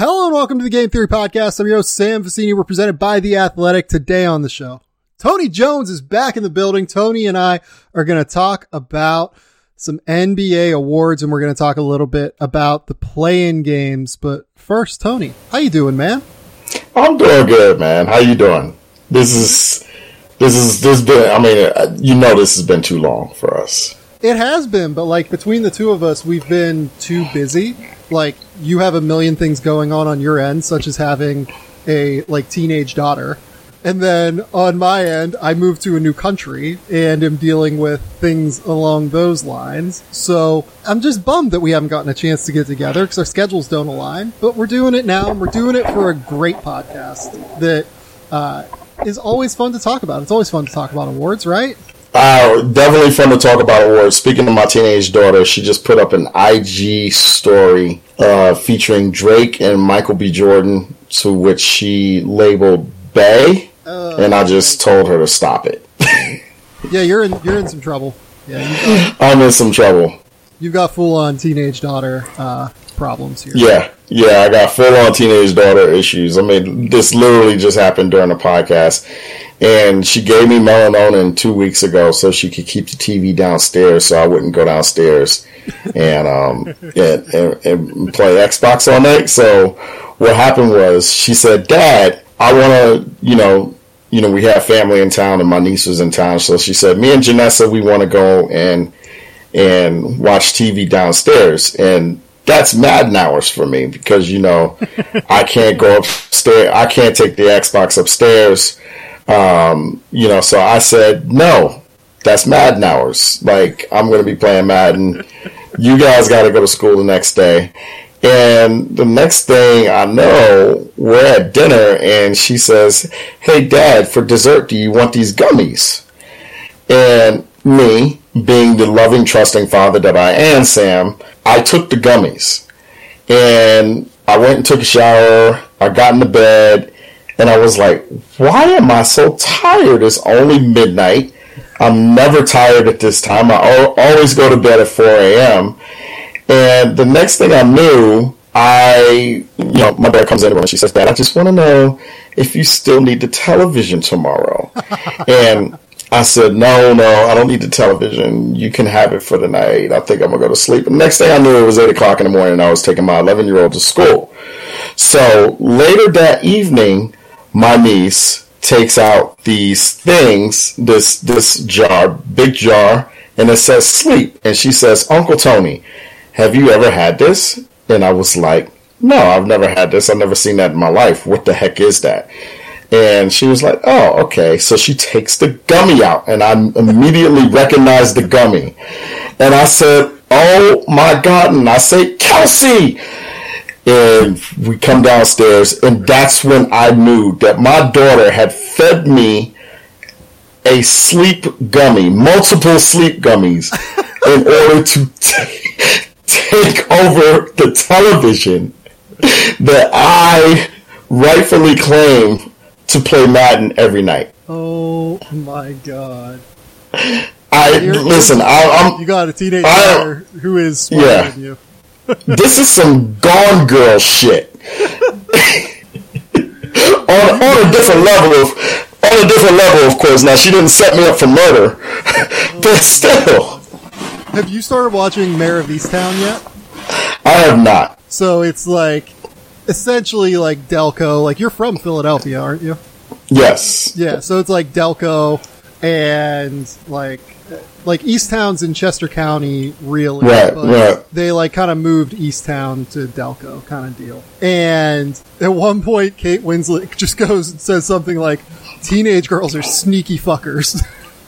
Hello and welcome to the Game Theory Podcast. I'm your host, Sam Vecenie. We're presented by The Athletic. Today on the show, Tony Jones is back in the building. Tony and I are going to talk about some NBA awards and we're going to talk a little bit about the play-in games. But first, Tony, how you doing, man? I'm doing good, man. How you doing? This is this is this been. I mean, uh, you know, this has been too long for us. It has been, but like between the two of us, we've been too busy. Like you have a million things going on on your end, such as having a like teenage daughter. And then on my end, I moved to a new country and am dealing with things along those lines. So I'm just bummed that we haven't gotten a chance to get together because our schedules don't align. But we're doing it now, and we're doing it for a great podcast that uh, is always fun to talk about. It's always fun to talk about awards, right? Uh, definitely fun to talk about awards. Speaking of my teenage daughter, she just put up an IG story uh, featuring Drake and Michael B. Jordan, to which she labeled Bay, uh, and I just told her to stop it. yeah, you're in you're in some trouble. Yeah, got, I'm in some trouble. You've got full on teenage daughter uh, problems here. Yeah, yeah, I got full on teenage daughter issues. I mean, this literally just happened during the podcast and she gave me melatonin two weeks ago so she could keep the TV downstairs so I wouldn't go downstairs and um and, and, and play Xbox all night. So what happened was she said, "Dad, I want to, you know." You know, we have family in town, and my niece was in town. So she said, "Me and Janessa, we want to go and and watch TV downstairs." And that's Madden hours for me because you know I can't go upstairs. I can't take the Xbox upstairs um, you know, so I said, no, that's Madden hours. Like, I'm going to be playing Madden. You guys got to go to school the next day. And the next thing I know, we're at dinner and she says, Hey, dad, for dessert, do you want these gummies? And me, being the loving, trusting father that I am, Sam, I took the gummies. And I went and took a shower. I got in the bed and I was like, why am I so tired? It's only midnight. I'm never tired at this time. I always go to bed at 4 a.m. And the next thing I knew, I, you know, my dad comes in and she says, Dad, I just want to know if you still need the television tomorrow. and I said, No, no, I don't need the television. You can have it for the night. I think I'm going to go to sleep. And the next thing I knew, it was 8 o'clock in the morning and I was taking my 11 year old to school. So later that evening, my niece takes out these things, this this jar, big jar, and it says sleep. And she says, Uncle Tony, have you ever had this? And I was like, No, I've never had this. I've never seen that in my life. What the heck is that? And she was like, Oh, okay. So she takes the gummy out, and I immediately recognized the gummy. And I said, Oh my God. And I say, Kelsey and we come downstairs and that's when i knew that my daughter had fed me a sleep gummy multiple sleep gummies in order to t- take over the television that i rightfully claim to play madden every night. Oh my god. I listen I, am you got a teenage daughter who is yeah. you this is some gone girl shit. on, on a different level of on a different level, of course. Now she didn't set me up for murder, but still. Have you started watching Mare of Easttown yet? I have not. So it's like essentially like Delco. Like you're from Philadelphia, aren't you? Yes. Yeah. So it's like Delco and like like Easttown's in Chester County, really. Right, right. They like kind of moved Easttown to Delco, kind of deal. And at one point, Kate Winslet just goes and says something like, "Teenage girls are sneaky fuckers."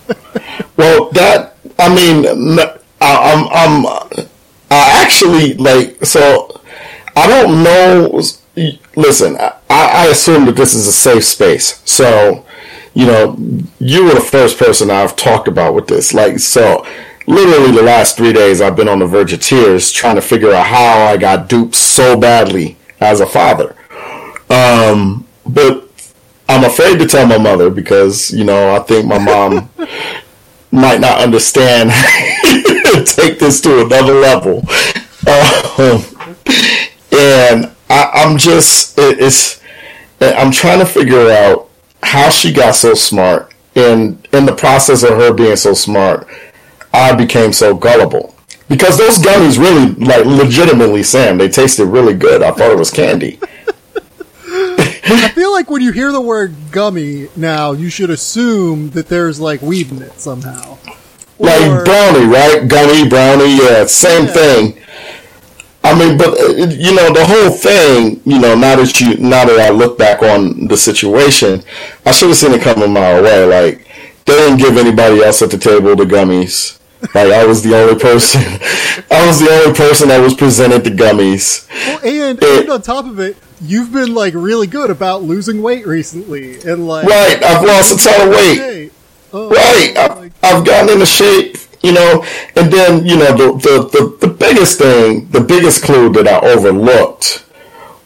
well, that I mean, I'm, I'm, I actually like so. I don't know. Listen, I, I assume that this is a safe space, so you know, you were the first person I've talked about with this. Like, so literally the last three days I've been on the verge of tears trying to figure out how I got duped so badly as a father. Um, but I'm afraid to tell my mother because, you know, I think my mom might not understand take this to another level. Um, and I, I'm just it, it's I'm trying to figure out how she got so smart. And in the process of her being so smart, I became so gullible. Because those gummies really, like, legitimately, Sam, they tasted really good. I thought it was candy. I feel like when you hear the word gummy now, you should assume that there's like weed in it somehow. Like Or- brownie, right? Gummy, brownie, yeah, same Yeah. thing. I mean, but uh, you know, the whole thing. You know, now that you, now that I look back on the situation, I should have seen it come a mile away. Like they didn't give anybody else at the table the gummies. Like I was the only person. I was the only person that was presented the gummies. Well, and, and on top of it, you've been like really good about losing weight recently, and like Right, I've lost a ton of weight. Oh, Right, like, I, I've gotten into shape, you know, and then you know the, the the the biggest thing, the biggest clue that I overlooked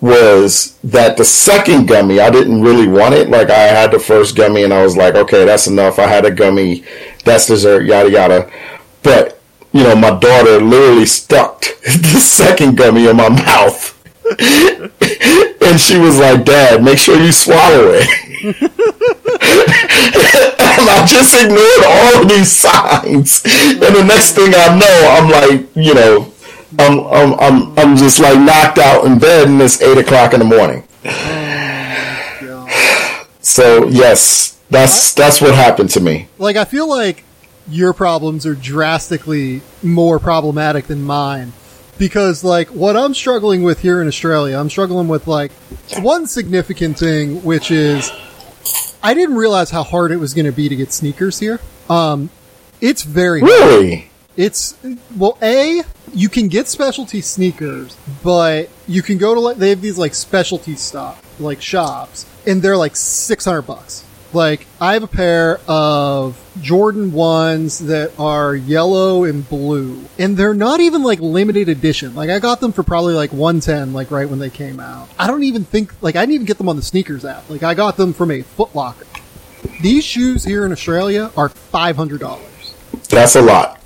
was that the second gummy I didn't really want it. Like I had the first gummy and I was like, okay, that's enough. I had a gummy, that's dessert, yada yada. But you know, my daughter literally stuck the second gummy in my mouth. and she was like, Dad, make sure you swallow it. And I just ignored all of these signs. And the next thing I know, I'm like, you know, I'm I'm I'm I'm just like knocked out in bed, and it's eight o'clock in the morning. So yes, that's that's what happened to me. like I feel like your problems are drastically more problematic than mine because like what I'm struggling with here in Australia, I'm struggling with like one significant thing which is I didn't realize how hard it was going to be to get sneakers here. Um it's very hard. Really? It's well, a you can get specialty sneakers, but you can go to like they have these like specialty stuff like shops, and they're like six hundred bucks. Like I have a pair of Jordan ones that are yellow and blue, and they're not even like limited edition. Like I got them for probably like one ten, like right when they came out. I don't even think like I didn't even get them on the sneakers app. Like I got them from a Foot Locker. These shoes here in Australia are five hundred dollars That's a lot.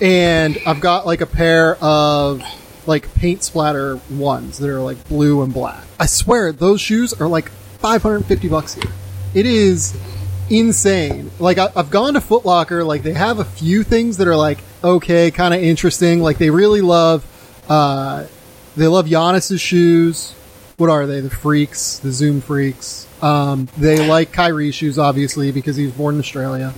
and I've got like a pair of like paint splatter ones that are like blue and black. I swear those shoes are like 550 bucks here. It is insane. Like I, I've gone to Foot Locker, like they have a few things that are like okay, kind of interesting. Like they really love, uh, they love Giannis's shoes. What are they? The freaks, the Zoom freaks. Um, they like Kyrie shoes, obviously, because he was born in Australia.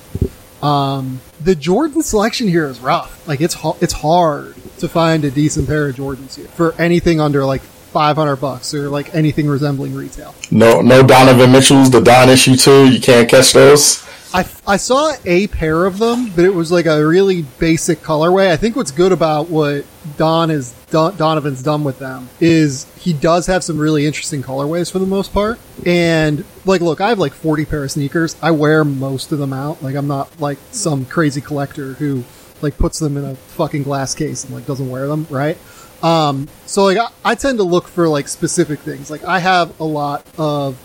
Um, the Jordan selection here is rough. Like it's it's hard to find a decent pair of Jordans here for anything under like 500 bucks or like anything resembling retail. No, no Donovan Mitchell's, the Don issue too. You can't catch those. I, I saw a pair of them, but it was like a really basic colorway. I think what's good about what Don is Don, Donovan's done with them is he does have some really interesting colorways for the most part. And like, look, I have like 40 pair of sneakers. I wear most of them out. Like, I'm not like some crazy collector who like puts them in a fucking glass case and like doesn't wear them, right? Um, so like I, I tend to look for like specific things. Like I have a lot of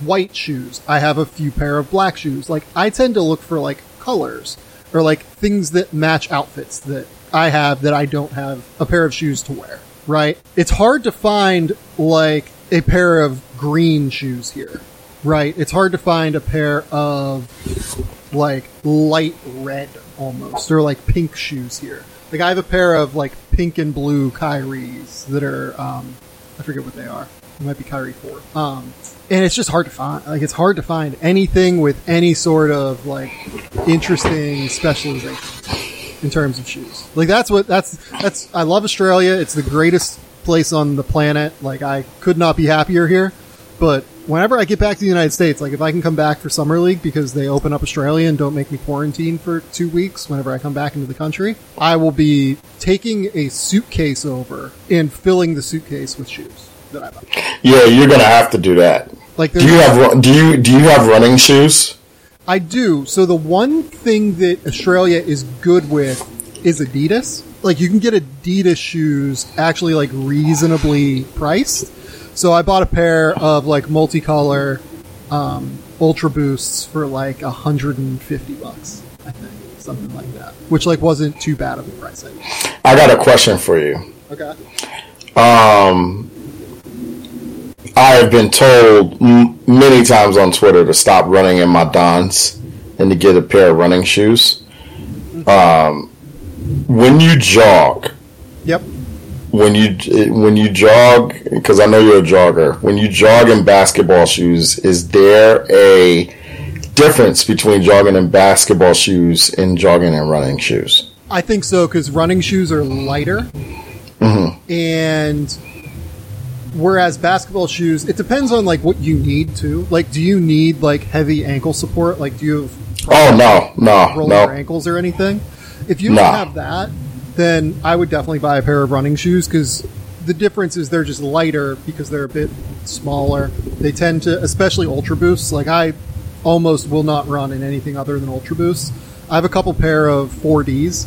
white shoes. I have a few pair of black shoes. Like I tend to look for like colors or like things that match outfits that I have that I don't have a pair of shoes to wear, right? It's hard to find like a pair of green shoes here, right? It's hard to find a pair of like light red almost or like pink shoes here. Like I have a pair of like pink and blue Kyries that are um I forget what they are. It might be Kyrie four. Um and it's just hard to find. Like it's hard to find anything with any sort of like interesting specialization in terms of shoes. Like that's what that's that's I love Australia. It's the greatest place on the planet. Like I could not be happier here. But whenever I get back to the United States, like if I can come back for summer league because they open up Australia and don't make me quarantine for two weeks whenever I come back into the country, I will be taking a suitcase over and filling the suitcase with shoes that I buy. Yeah, you're gonna have to do that. Like Do you have do you do you have running shoes? I do. So the one thing that Australia is good with is Adidas. Like you can get Adidas shoes actually like reasonably priced. So I bought a pair of like multicolor um, Ultra Boosts for like 150 bucks, I think, something like that, which like wasn't too bad of a price. I guess. I got a question for you. Okay. Um, I have been told m- many times on Twitter to stop running in my Dons and to get a pair of running shoes. Um, when you jog, Yep. When you when you jog, because I know you're a jogger. When you jog in basketball shoes, is there a difference between jogging in basketball shoes and jogging in running shoes? I think so because running shoes are lighter, mm-hmm. and whereas basketball shoes, it depends on like what you need to. Like, do you need like heavy ankle support? Like, do you have Oh no, no, no. ankles or anything? If you don't have that, then I would definitely buy a pair of running shoes because the difference is they're just lighter because they're a bit smaller. They tend to, especially Ultra Boosts. Like I almost will not run in anything other than Ultra Boosts. I have a couple pair of 4Ds,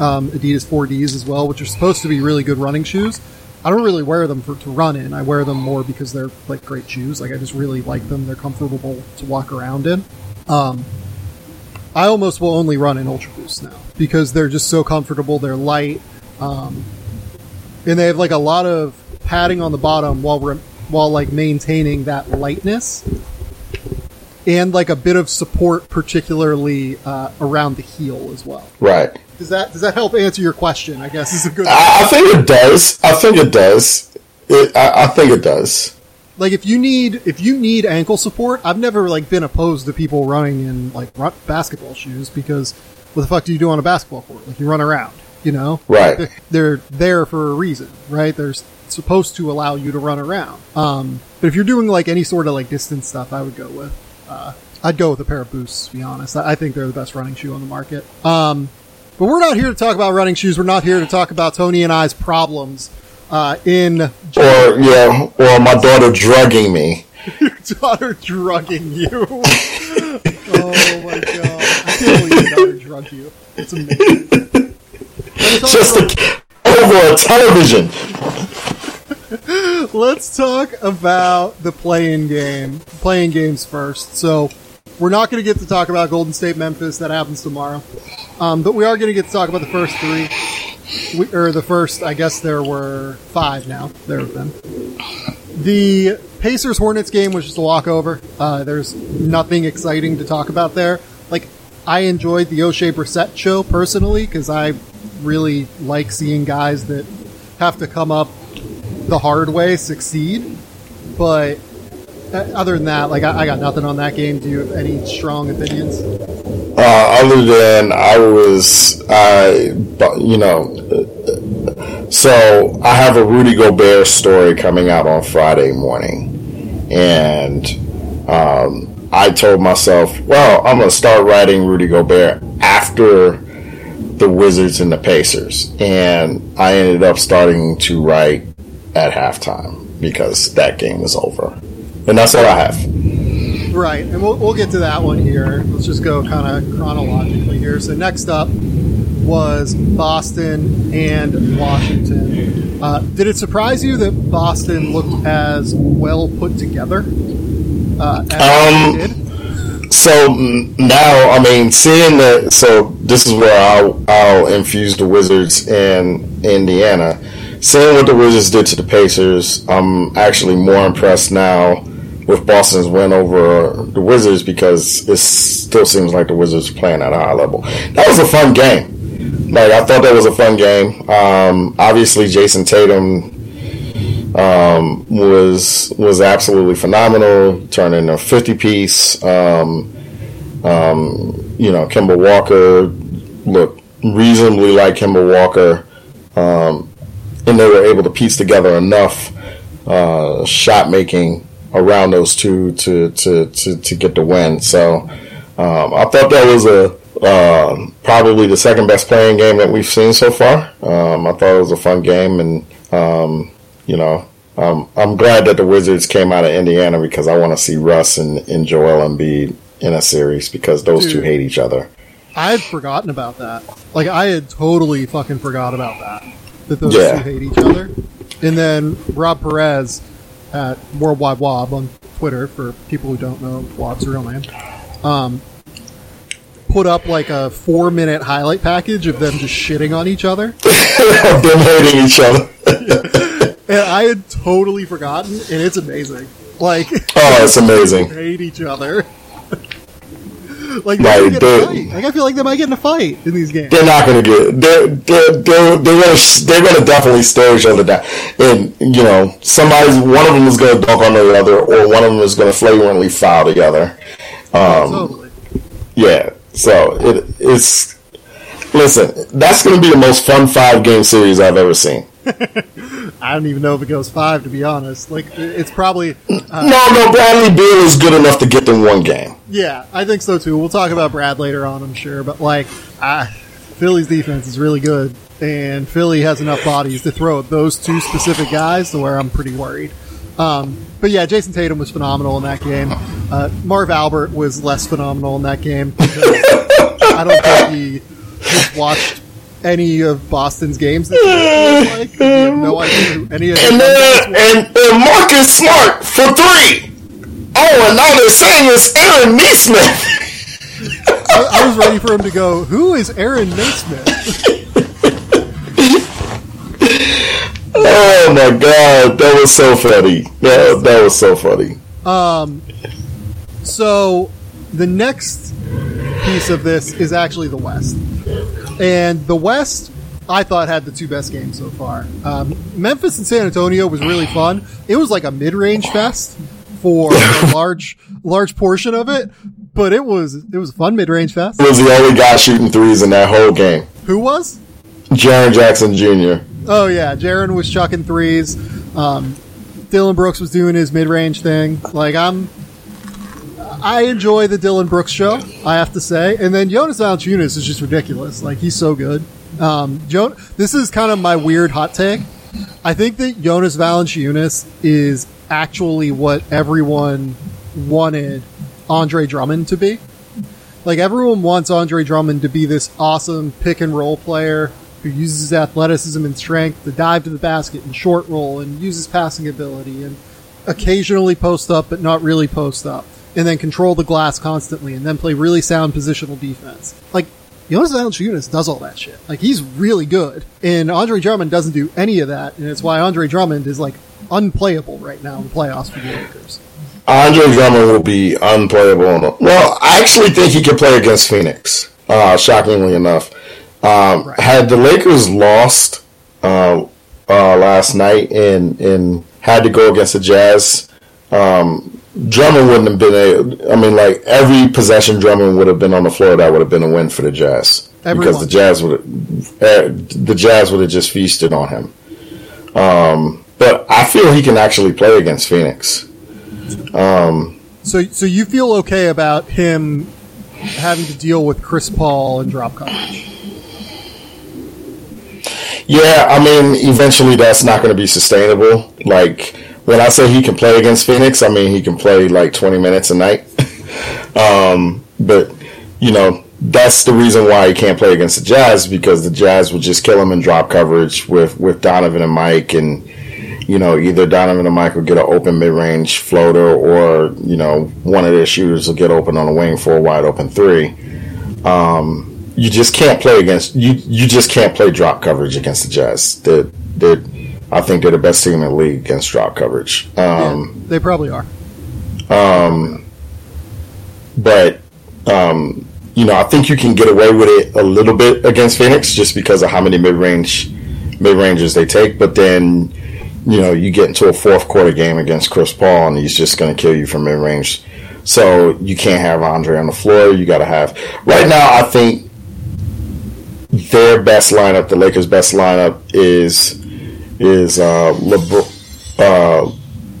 um, Adidas 4Ds as well, which are supposed to be really good running shoes. I don't really wear them for to run in. I wear them more because they're like great shoes. Like I just really like them. They're comfortable to walk around in. Um, I almost will only run in Ultra Boost now because they're just so comfortable. They're light, um, and they have like a lot of padding on the bottom while re- while like maintaining that lightness, and like a bit of support, particularly uh, around the heel as well. Right. Does that does that help answer your question? I guess is a good. I, I think it does. I think it does. It, I, I think it does. Like if you need if you need ankle support, I've never like been opposed to people running in like basketball shoes because what the fuck do you do on a basketball court? Like you run around, you know? Right. They're, they're there for a reason, right? They're supposed to allow you to run around. Um, but if you're doing like any sort of like distance stuff, I would go with uh, I'd go with a pair of boosts. To be honest, I, I think they're the best running shoe on the market. Um, but we're not here to talk about running shoes. We're not here to talk about Tony and I's problems uh, in Or yeah, or my daughter drugging me. your daughter drugging you. oh my god. I can't believe your daughter drugged you. It's amazing. Just a, over a television. let's talk about the play-in game. Play-in games first. So, we're not going to get to talk about Golden State Memphis. That happens tomorrow. Um, but we are going to get to talk about the first three. We, or the first, I guess there were five now. There have been. The Pacers Hornets game was just a walkover. Uh, there's nothing exciting to talk about there. Like, I enjoyed the Oshae Brissett show personally because I really like seeing guys that have to come up the hard way succeed. But uh, other than that, like, I, I got nothing on that game. Do you have any strong opinions? Uh, other than I was, I, you know, so I have a Rudy Gobert story coming out on Friday morning, and um, I told myself, well, I'm going to start writing Rudy Gobert after the Wizards and the Pacers, and I ended up starting to write at halftime because that game was over, and that's all I have. Right, and we'll, we'll get to that one here. Let's just go kind of chronologically here. So next up was Boston and Washington. Uh, did it surprise you that Boston looked as well put together uh, as Um, did? So now, I mean, seeing the so this is where I'll I'll infuse the Wizards in Indiana. Seeing what the Wizards did to the Pacers, I'm actually more impressed now with Boston's win over the Wizards because it still seems like the Wizards are playing at a high level. That was a fun game. Like I thought that was a fun game. Um, obviously, Jayson Tatum um, was was absolutely phenomenal, turning a fifty piece. Um, um, you know, Kemba Walker looked reasonably like Kemba Walker, um, and they were able to piece together enough uh, shot making around those two to to to, to get the win. So um, I thought that was a uh, probably the second best play-in game that we've seen so far. Um, I thought it was a fun game, and um, you know, um, I'm glad that the Wizards came out of Indiana because I want to see Russ and, and Joel Embiid in a series because those two hate each other. I had forgotten about that. Like I had totally fucking forgot about that. That those Yeah. two hate each other. And then Rob Perez at Worldwide Wob on Twitter for people who don't know Wob's real name. Um, put up like a four minute highlight package of them just shitting on each other. them hating each other. and I had totally forgotten, and it's amazing. Like, Oh, it's amazing. hate each other. like, Right, they might get a fight. like, I feel like they might get in a fight in these games. They're not going to get. They're they're they're they're going to they're going to definitely stare each other down. And you know, somebody's one of them is going to dunk on the other, or one of them is going to flagrantly foul the other. Um, totally. Yeah. So it it's. Listen, that's going to be the most fun five game series I've ever seen. I don't even know if it goes five, to be honest. Like, it's probably, uh, No, no, Bradley Beal is good enough to get them one game. yeah, I think so too. We'll talk about Brad later on, I'm sure. But, like, Philly's defense is really good, and Philly has enough bodies to throw at those two specific guys to where I'm pretty worried. Um, but yeah, Jayson Tatum was phenomenal in that game. Uh, Marv Albert was less phenomenal in that game because I don't think he just watched any of Boston's games. This year, like, no idea who any of And then and, and Marcus Smart for three. Oh, and now they're saying it's Aaron Neesmith. I, I was ready for him to go. Who is Aaron Naismith? Oh my god, that was so funny. That, that was so funny. Um, So the next piece of this is actually the West, and the West I thought had the two best games so far. Um, Memphis and San Antonio was really fun. It was like a mid-range fest for a large large portion of it, but it was it was a fun mid-range fest. He was the only guy shooting threes in that whole game. Who was? Jaren Jackson Jr. Oh yeah, Jaren was chucking threes. Um, Dillon Brooks was doing his mid-range thing. Like I'm, I enjoy the Dillon Brooks show. I have to say, and then Jonas Valanciunas is just ridiculous. Like he's so good. Um, jo- this is kind of my weird hot take. I think that Jonas Valanciunas is actually what everyone wanted Andre Drummond to be. Like everyone wants Andre Drummond to be this awesome pick and roll player who uses athleticism and strength to dive to the basket and short roll and uses passing ability and occasionally post up but not really post up and then control the glass constantly and then play really sound positional defense. Like Jonas Valanciunas does all that shit. Like he's really good, and Andre Drummond doesn't do any of that, and it's why Andre Drummond is like unplayable right now in the playoffs for the Lakers. Andre Drummond will be unplayable. Well, I actually think he could play against Phoenix. Uh, shockingly enough, um, had the Lakers lost uh, uh, last night and and had to go against the Jazz, um, Drummond wouldn't have been a. I mean, like every possession Drummond would have been on the floor, that would have been a win for the Jazz Every because the Jazz would have, uh, the Jazz would have just feasted on him. Um, but I feel he can actually play against Phoenix. So, so you feel okay about him having to deal with Chris Paul and drop coverage? Yeah, I mean, eventually that's not going to be sustainable. Like when I say he can play against Phoenix, I mean he can play like 20 minutes a night. um, but you know, that's the reason why he can't play against the Jazz because the Jazz would just kill him in drop coverage with with Donovan and Mike, and you know, either Donovan and Mike will get an open mid range floater, or you know, one of their shooters will get open on a wing for a wide open three you just can't play against you. You just can't play drop coverage against the Jazz. They're, they're, I think they're the best team in the league against drop coverage. Um, yeah, they probably are. Um, But um, you know, I think you can get away with it a little bit against Phoenix just because of how many mid range mid ranges they take. But then you know, you get into a fourth quarter game against Chris Paul, and he's just going to kill you from mid range. So you can't have Andre on the floor. You got to have right now. I think their best lineup, the Lakers' best lineup, is is uh, Lebr- uh,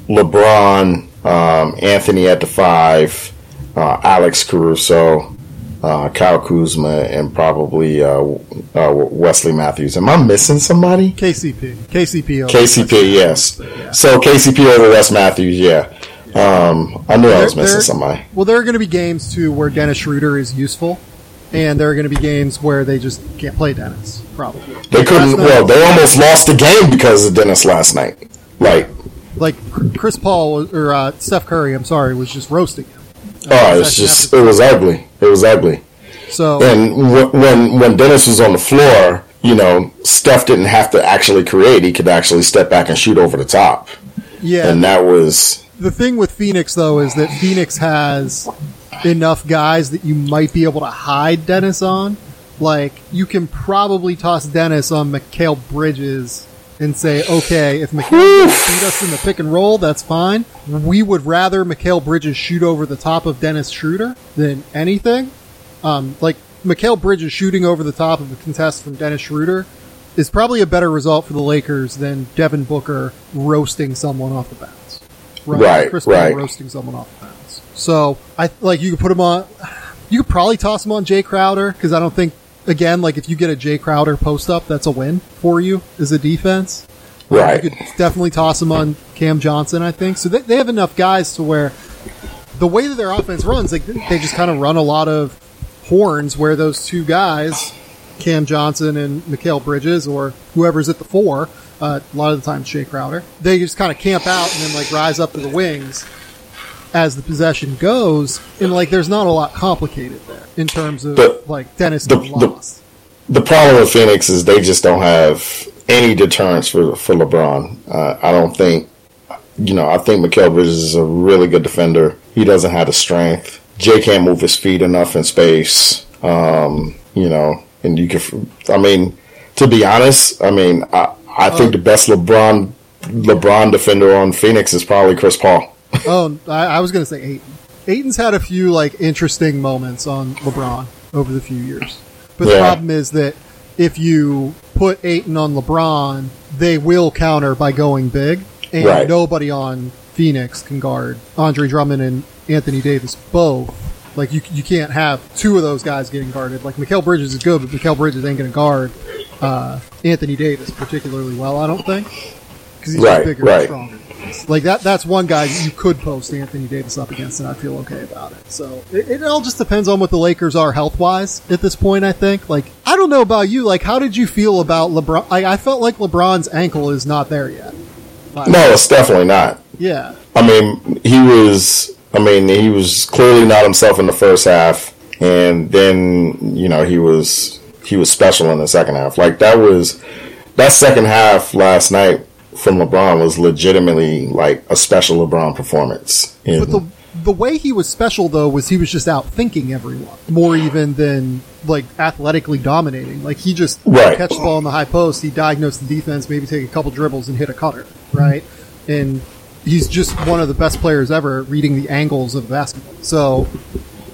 LeBron, um, Anthony at the five, uh, Alex Caruso, uh, Kyle Kuzma, and probably uh, uh, Wesley Matthews. Am I missing somebody? KCP, KCP, over KCP, yes. So KCP over Wes Matthews, yeah. Um, I knew I was missing there- somebody. Well, there are going to be games too where Dennis Schroeder is useful, and there are going to be games where they just can't play Dennis. Probably They couldn't. Well, they almost lost the game because of Dennis last night. Like, like Chris Paul or uh, Steph Curry. I'm sorry, was just roasting him. oh, it's just it was ugly. It was ugly. So And wh- when when Dennis was on the floor, you know, Steph didn't have to actually create; he could actually step back and shoot over the top. Yeah, and that was the thing with Phoenix though is that Phoenix has enough guys that you might be able to hide Dennis on. Like you can probably toss Dennis on Mikal Bridges and say, okay, if Mikal beat us in the pick and roll, that's fine. We would rather Mikal Bridges shoot over the top of Dennis Schroeder than anything. Um, like Mikal Bridges shooting over the top of a contest from Dennis Schroeder is probably a better result for the Lakers than Devin Booker roasting someone off the bounce. Right, right. Chris Paul right. roasting someone off the bounce. So I like you could put him on. You could probably toss him on Jae Crowder because I don't think again like if you get a Jae Crowder post up, that's a win for you as a defense. Right. You could definitely toss him on Cam Johnson. I think so. They, they have enough guys to where the way that their offense runs, like they just kind of run a lot of horns where those two guys, Cam Johnson and Mikal Bridges, or whoever's at the four, uh, a lot of the time Jae Crowder, they just kind of camp out and then like rise up to the wings as the possession goes, and like there's not a lot complicated there in terms of the, like Dennis the, the, the, problem with Phoenix is they just don't have any deterrence for for LeBron. Uh, I don't think, you know, I think Mikal Bridges is a really good defender. He doesn't have the strength. Jae can't move his feet enough in space. Um, you know, and you can. I mean, to be honest, I mean, I, I think the best LeBron LeBron defender on Phoenix is probably Chris Paul. oh, I, I was going to say Ayton. Ayton's had a few like interesting moments on LeBron over the few years, but yeah. the problem is that if you put Ayton on LeBron, they will counter by going big, and right. nobody on Phoenix can guard Andre Drummond and Anthony Davis both. Like you, you can't have two of those guys getting guarded. Like Mikal Bridges is good, but Mikal Bridges ain't going to guard uh, Anthony Davis particularly well. I don't think because he's right, bigger right. and stronger. Like that. That's one guy you could post Anthony Davis up against, and I feel okay about it. So it, it all just depends on what the Lakers are health wise at this point. I think. Like I don't know about you. Like how did you feel about LeBron? Like, I felt like LeBron's ankle is not there yet. No, it's definitely not. Yeah. I mean, he was I mean, he was clearly not himself in the first half, and then you know he was he was special in the second half. Like that was that second half last night from LeBron was legitimately like a special LeBron performance. In, but the the way he was special though was he was just out thinking everyone more even than like athletically dominating. Like he just right. catch the ball in the high post, he diagnosed the defense, maybe take a couple dribbles and hit a cutter, right? And he's just one of the best players ever reading the angles of basketball. So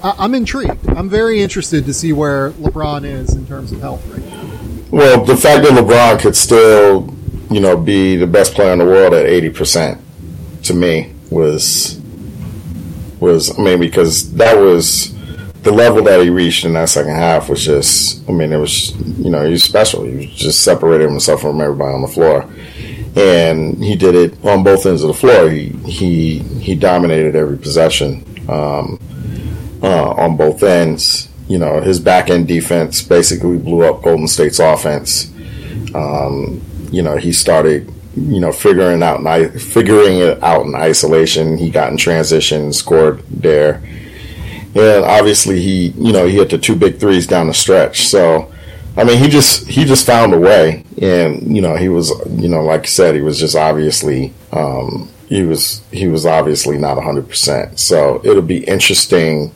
I- am intrigued. I'm very interested to see where LeBron is in terms of health right now. Well, the fact that LeBron could still, you know, be the best player in the world at 80% to me was was I mean because that was the level that he reached in that second half was just I mean it was you know he was special he was just separated himself from everybody on the floor and he did it on both ends of the floor. He he he dominated every possession um, uh, on both ends. You know, his back end defense basically blew up Golden State's offense. Um, you know, he started you know figuring out figuring it out in isolation. He got in transition, scored there, and obviously he you know he hit the two big threes down the stretch. So I mean, he just he just found a way, and you know, he was you know, like I said, he was just obviously um, he was he was obviously not hundred percent. So it'll be interesting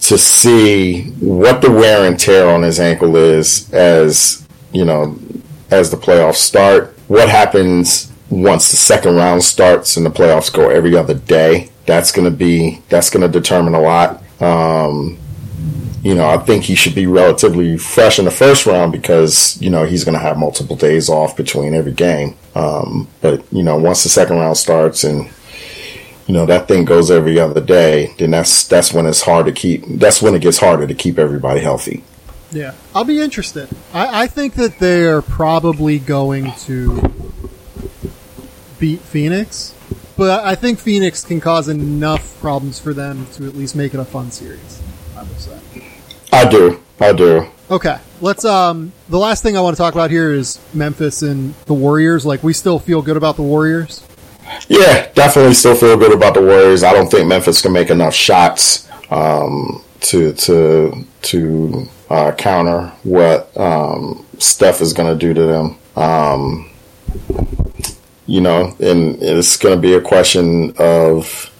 to see what the wear and tear on his ankle is as you know as the playoffs start. What happens once the second round starts and the playoffs go every other day? That's going to be that's going to determine a lot. Um, you know, I think he should be relatively fresh in the first round because, you know, he's going to have multiple days off between every game. Um, but, you know, once the second round starts and, you know, that thing goes every other day, then that's, that's when it's hard to keep, that's when it gets harder to keep everybody healthy. Yeah. I'll be interested. I, I think that they are probably going to beat Phoenix, but I think Phoenix can cause enough problems for them to at least make it a fun series. I would say. I do. I do. Okay. Let's um the last thing I want to talk about here is Memphis and the Warriors. Like we still feel good about the Warriors? Yeah, definitely still feel good about the Warriors. I don't think Memphis can make enough shots um, to to to uh, counter what um, Steph is going to do to them. Um, you know, and it's going to be a question of,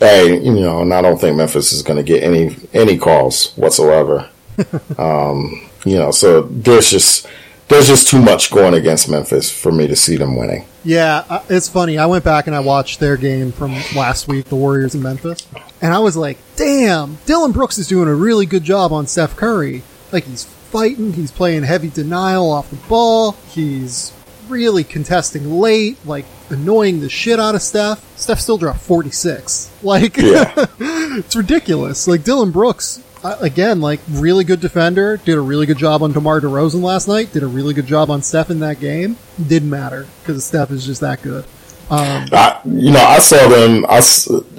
hey, you know, and I don't think Memphis is going to get any any calls whatsoever. um, you know, so there's just there's just too much going against Memphis for me to see them winning. Yeah, uh, it's funny. I went back and I watched their game from last week, the Warriors in Memphis, and I was like, "Damn, Dillon Brooks is doing a really good job on Steph Curry. Like he's fighting, he's playing heavy denial off the ball, he's really contesting late, like annoying the shit out of Steph. Steph still dropped 46. Like, yeah. it's ridiculous. Like Dillon Brooks again, like really good defender. Did a really good job on DeMar DeRozan last night. Did a really good job on Steph in that game. Didn't matter because Steph is just that good. Um, I, you know, I saw them. I,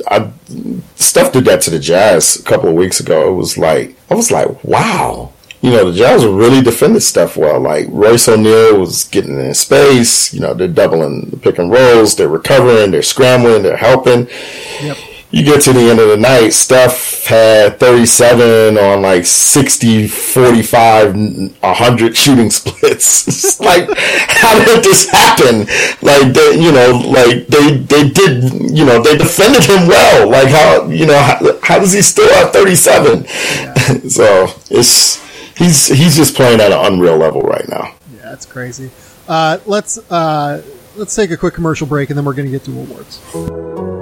I Steph did that to the Jazz a couple of weeks ago. It was like I was like, wow. You know, the Jazz really defended Steph well. Like Royce O'Neale was getting in space. You know, they're doubling the pick and rolls. They're recovering. They're scrambling. They're helping. Yep you get to the end of the night, Steph had 37 on like 60, 45, 100 shooting splits. it's like, how did this happen? Like, they, you know, like they, they did, you know, they defended him well. Like how, you know, how, how does he still have 37? Yeah. so it's, he's, he's just playing at an unreal level right now. Yeah, that's crazy. Uh, let's, uh, let's take a quick commercial break and then we're going to get to awards.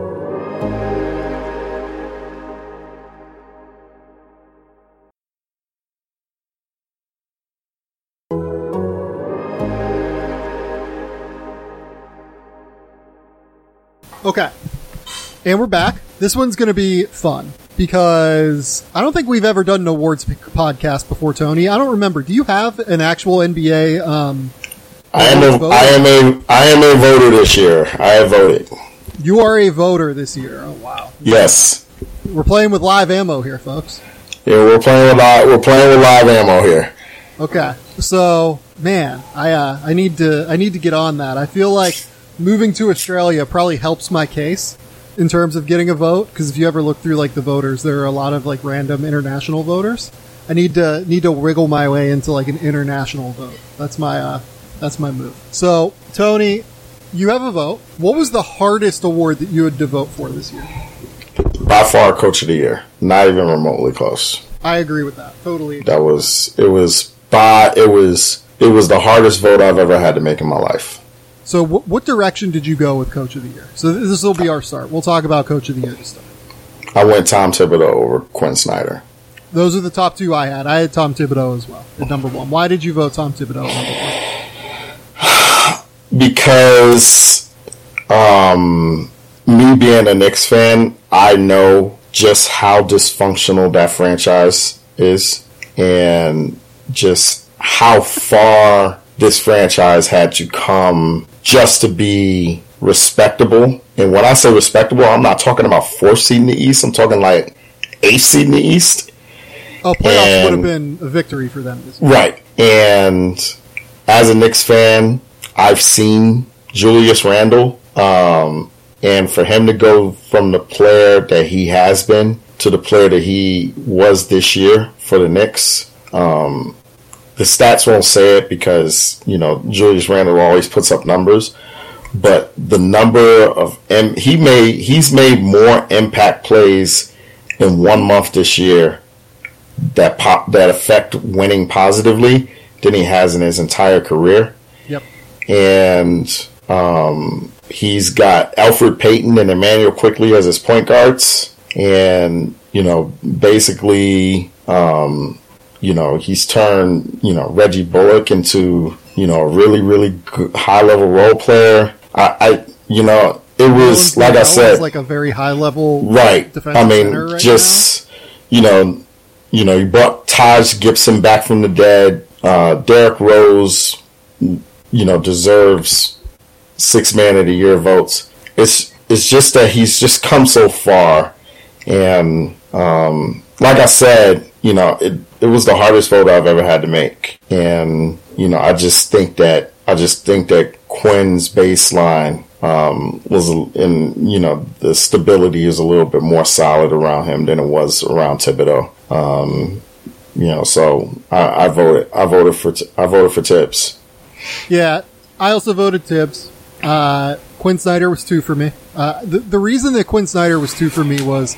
Okay. And we're back. This one's going to be fun because I don't think we've ever done an awards podcast before, Tony. I don't remember. Do you have an actual NBA? Um, I am a, I am a I am a voter this year. I have voted. You are a voter this year. Oh wow. Yes. We're playing with live ammo here, folks. Yeah, we're playing with live. We're playing with live ammo here. Okay. So, man, I uh, I need to I need to get on that. I feel like moving to Australia probably helps my case in terms of getting a vote because if you ever look through like the voters, there are a lot of like random international voters. I need to need to wiggle my way into like an international vote. That's my uh, that's my move. So Tony, you have a vote. What was the hardest award that you had to vote for this year? By far, Coach of the Year. Not even remotely close. I agree with that. Totally. That was it. Was by it was it was the hardest vote I've ever had to make in my life. So, w- what direction did you go with Coach of the Year? So, this will be our start. We'll talk about Coach of the Year this time. I went Tom Thibodeau over Quin Snyder. Those are the top two I had. I had Tom Thibodeau as well at number one. Why did you vote Tom Thibodeau number one? because um, me being a Knicks fan, I know just how dysfunctional that franchise is and just how far this franchise had to come just to be respectable. And when I say respectable, I'm not talking about fourth seed in the East. I'm talking like eighth seed in the East. Oh, playoffs and, would have been a victory for them. Right. And as a Knicks fan, I've seen Julius Randle. Um, and for him to go from the player that he has been to the player that he was this year for the Knicks, um, the stats won't say it because you know Julius Randle always puts up numbers, but the number of and he made he's made more impact plays in one month this year that pop that affect winning positively than he has in his entire career. Yep. And um, he's got Elfrid Payton and Immanuel Quickley as his point guards, and you know basically. Um, you know, he's turned, you know, Reggie Bullock into, you know, a really, really high level role player. I, I you know, it was like I said, like a very high level, right? I mean, right just now. you know, you know, you brought Taj Gibson back from the dead. Uh, Derrick Rose, you know, deserves six man of the year votes. It's it's just that he's just come so far, and um, like I said, you know, it it was the hardest vote I've ever had to make. And, you know, I just think that, I just think that Quin's baseline, um, was in, you know, the stability is a little bit more solid around him than it was around Thibodeau. Um, you know, so I, I voted. I voted for. I voted for Thibs. Yeah, I also voted Thibs. Uh, Quin Snyder was two for me. Uh, the, the reason that Quin Snyder was two for me was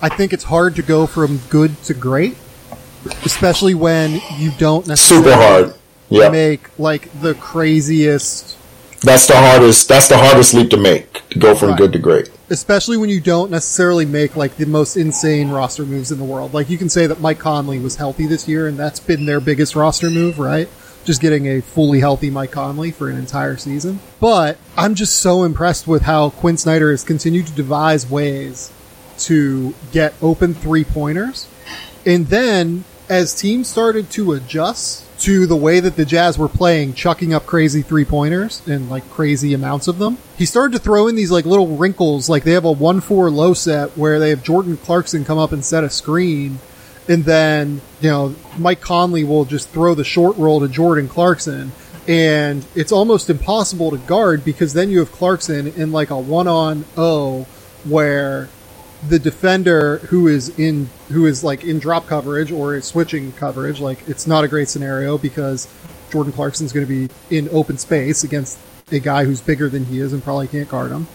I think it's hard to go from good to great, especially when you don't necessarily Super hard. Yeah, make like the craziest that's the hardest. That's the hardest leap to make to go from Right. good to great. especially when you don't necessarily make like the most insane roster moves in the world. Like you can say that Mike Conley was healthy this year, and that's been their biggest roster move, right? Just getting a fully healthy Mike Conley for an entire season. But I'm just so impressed with how Quin Snyder has continued to devise ways to get open three pointers. And then as teams started to adjust to the way that the Jazz were playing, chucking up crazy three pointers and like crazy amounts of them, he started to throw in these like little wrinkles. Like they have a 1 4 low set where they have Jordan Clarkson come up and set a screen. And then, you know, Mike Conley will just throw the short roll to Jordan Clarkson. And it's almost impossible to guard because then you have Clarkson in like a one on O where the defender who is in who is like in drop coverage or is switching coverage like it's not a great scenario because Jordan Clarkson's going to be in open space against a guy who's bigger than he is and probably can't guard him.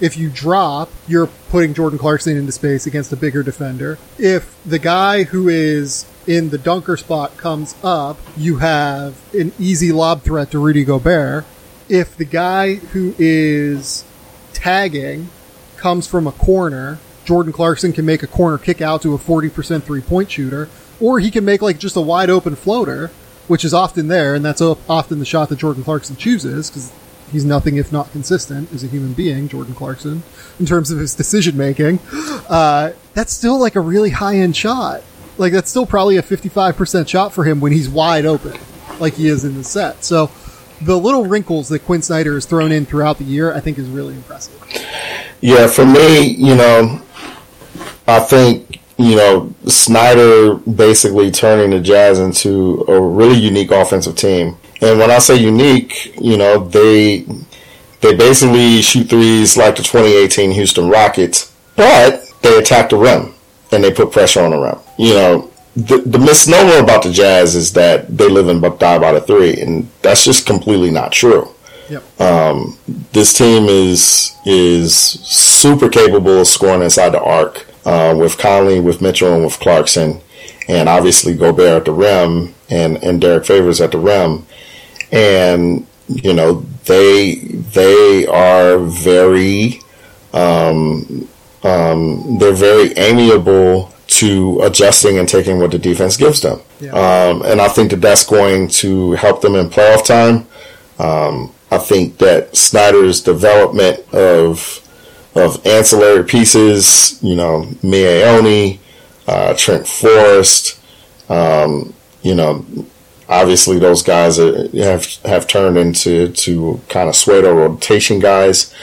If you drop, you're putting Jordan Clarkson into space against a bigger defender. If the guy who is in the dunker spot comes up, you have an easy lob threat to Rudy Gobert. If the guy who is tagging comes from a corner, Jordan Clarkson can make a corner kick out to a 40% three point shooter, or he can make like just a wide open floater, which is often there, and that's often the shot that Jordan Clarkson chooses because he's nothing if not consistent as a human being, Jordan Clarkson, in terms of his decision making. Uh, that's still like a really high end shot. Like that's still probably a 55% shot for him when he's wide open, like he is in the set. So the little wrinkles that Quin Snyder has thrown in throughout the year, I think, is really impressive. Yeah, for me, you know, I think you know Snyder basically turning the Jazz into a really unique offensive team. And when I say unique, you know, they they basically shoot threes like the 2018 Houston Rockets, but they attack the rim and they put pressure on the rim. You know, the, the misnomer about the Jazz is that they live and die by the three, and that's just completely not true Yep. Um, this team is is super capable of scoring inside the arc uh, with Conley, with Mitchell, and with Clarkson, and obviously Gobert at the rim and and Derrick Favors at the rim, and you know they they are very um, um, they're very amiable to adjusting and taking what the defense gives them, Yeah. um, and I think that that's going to help them in playoff time. Um, I think that Snyder's development of of ancillary pieces, you know, Miye Oni, uh, Trent Forrest, um, you know, obviously those guys are, have have turned into to kind of pseudo rotation guys.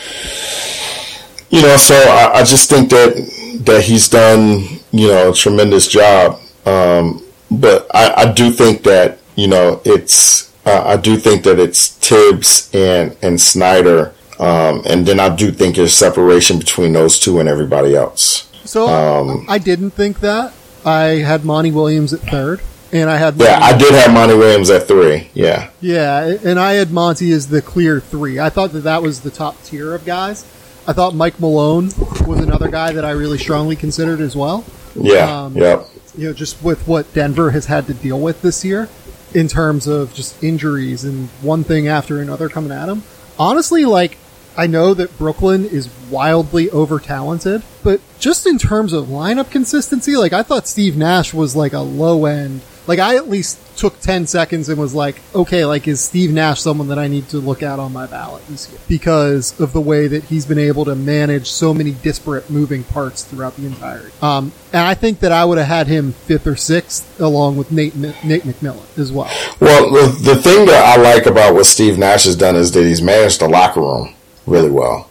You know, so I, I just think that that he's done you know a tremendous job. Um, but I, I do think that you know it's uh, I do think that it's Thibs and and Snyder, um, and then I do think there's separation between those two and everybody else. So Um, I didn't think that. I had Monty Williams at third, and I had Yeah, I did have Monty Williams at three. Yeah, yeah, and I had Monty as the clear three. I thought that that was the top tier of guys. I thought Mike Malone was another guy that I really strongly considered as well. yeah, Um, yep. You know, just with what Denver has had to deal with this year in terms of just injuries and one thing after another coming at him. Honestly, like I know that Brooklyn is wildly over talented, but just in terms of lineup consistency, like I thought Steve Nash was like a low end. Like I at least took 10 seconds and was like, okay, like is Steve Nash someone that I need to look at on my ballot this year? Because of the way that he's been able to manage so many disparate moving parts throughout the entire. Um, and I think that I would have had him fifth or sixth along with Nate, Nate McMillan as well. Well, the, the thing that I like about what Steve Nash has done is that he's managed the locker room really well.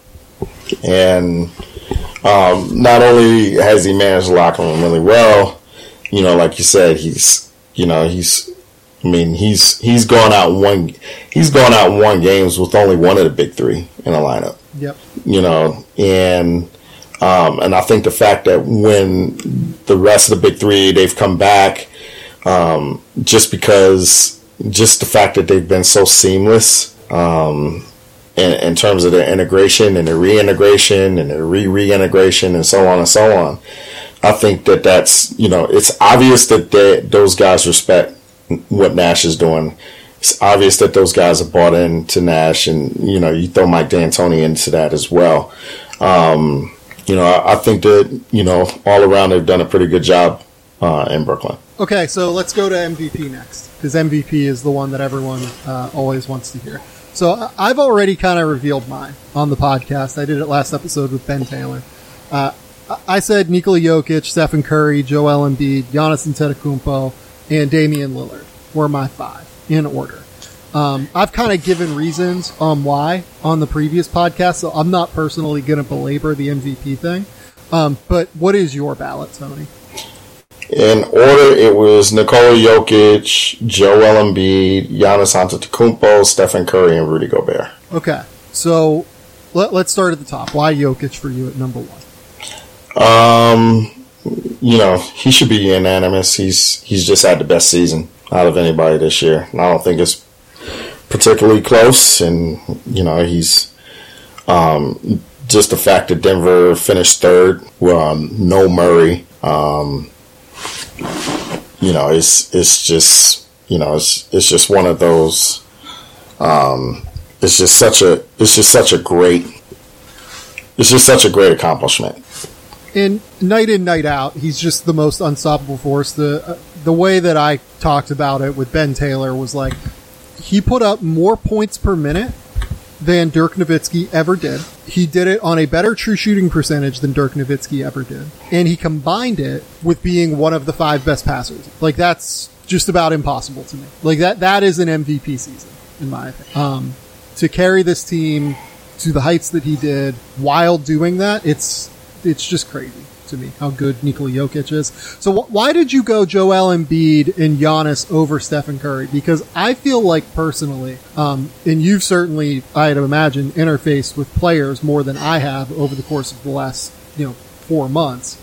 And um, not only has he managed the locker room really well, you know, like you said, he's, you know, he's, I mean, he's he's gone out one he's gone out one games with only one of the big three in the lineup Yep. you know, and um, and I think the fact that when the rest of the big three they've come back, Um, just because, just the fact that they've been so seamless um, in, in, terms of their integration and the reintegration and the re reintegration and so on and so on. I think that that's you know it's obvious that they, those guys respect what Nash is doing. It's obvious that those guys are bought into Nash, and you know you throw Mike D'Antoni into that as well. Um, you know, I, I, think that you know all around they've done a pretty good job uh, in Brooklyn. Okay, so let's go to MVP next because MVP is the one that everyone uh, always wants to hear. So I've already kind of revealed mine on the podcast. I did it last episode with Ben Taylor. Uh, I said Nikola Jokic, Stephen Curry, Joel Embiid, Giannis Antetokounmpo, and Damian Lillard were my five in order. Um, I've kind of given reasons on why on the previous podcast, so I'm not personally going to belabor the MVP thing. Um, but what is your ballot, Tony? In order, it was Nikola Jokic, Joel Embiid, Giannis Antetokounmpo, Stephen Curry, and Rudy Gobert. Okay, so let, us start at the top. Why Jokic for you at number one? Um, you know, he should be unanimous. He's he's just had the best season out of anybody this year. And I don't think it's particularly close. And you know, he's um, just the fact that Denver finished third, um, no Murray. Um, you know, it's it's just you know it's it's just one of those. Um, it's just such a it's just such a great it's just such a great accomplishment. And night in night out, he's just the most unstoppable force. The uh, the way that I talked about it with Ben Taylor was like he put up more points per minute than Dirk Nowitzki ever did. He did it on a better true shooting percentage than Dirk Nowitzki ever did. And he combined it with being one of the five best passers. Like that's just about impossible to me. Like that, that is an MVP season, in my opinion. Um, to carry this team to the heights that he did while doing that, it's, it's just crazy to me how good Nikola Jokic is. So wh- why did you go Joel Embiid and Giannis over Stephen Curry? Because I feel like personally, um, and you've certainly, I'd imagine, interfaced with players more than I have over the course of the last, you know, four months.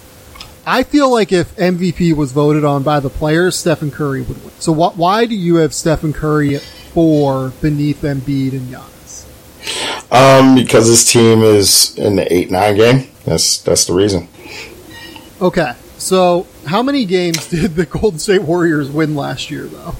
I feel like if MVP was voted on by the players, Stephen Curry would win. So wh- why do you have Stephen Curry at four beneath Embiid and Giannis? Um, because his team is in the eight nine game. That's that's the reason. Okay, so how many games did the Golden State Warriors win last year, though?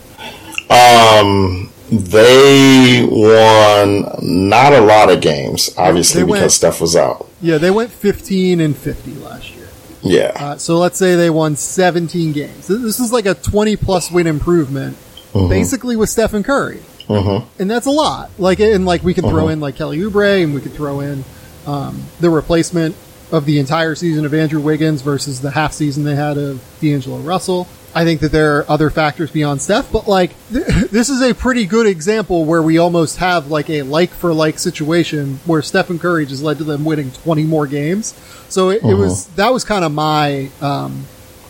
Um, they won not a lot of games, obviously, went, because Steph was out. Yeah, they went 15 and 50 last year. Yeah. Uh, so let's say they won 17 games. This is like a 20 plus win improvement, mm-hmm. basically with Stephen Curry. Mm-hmm. And that's a lot. Like, and like we could throw mm-hmm. in like Kelly Oubre, and we could throw in um, the replacement of the entire season of Andrew Wiggins versus the half season they had of D'Angelo Russell. I think that there are other factors beyond Steph, but like th- this is a pretty good example where we almost have like a like for like situation where Stephen Curry just led to them winning 20 more games. So it, it was mm-hmm. that was kind of my um,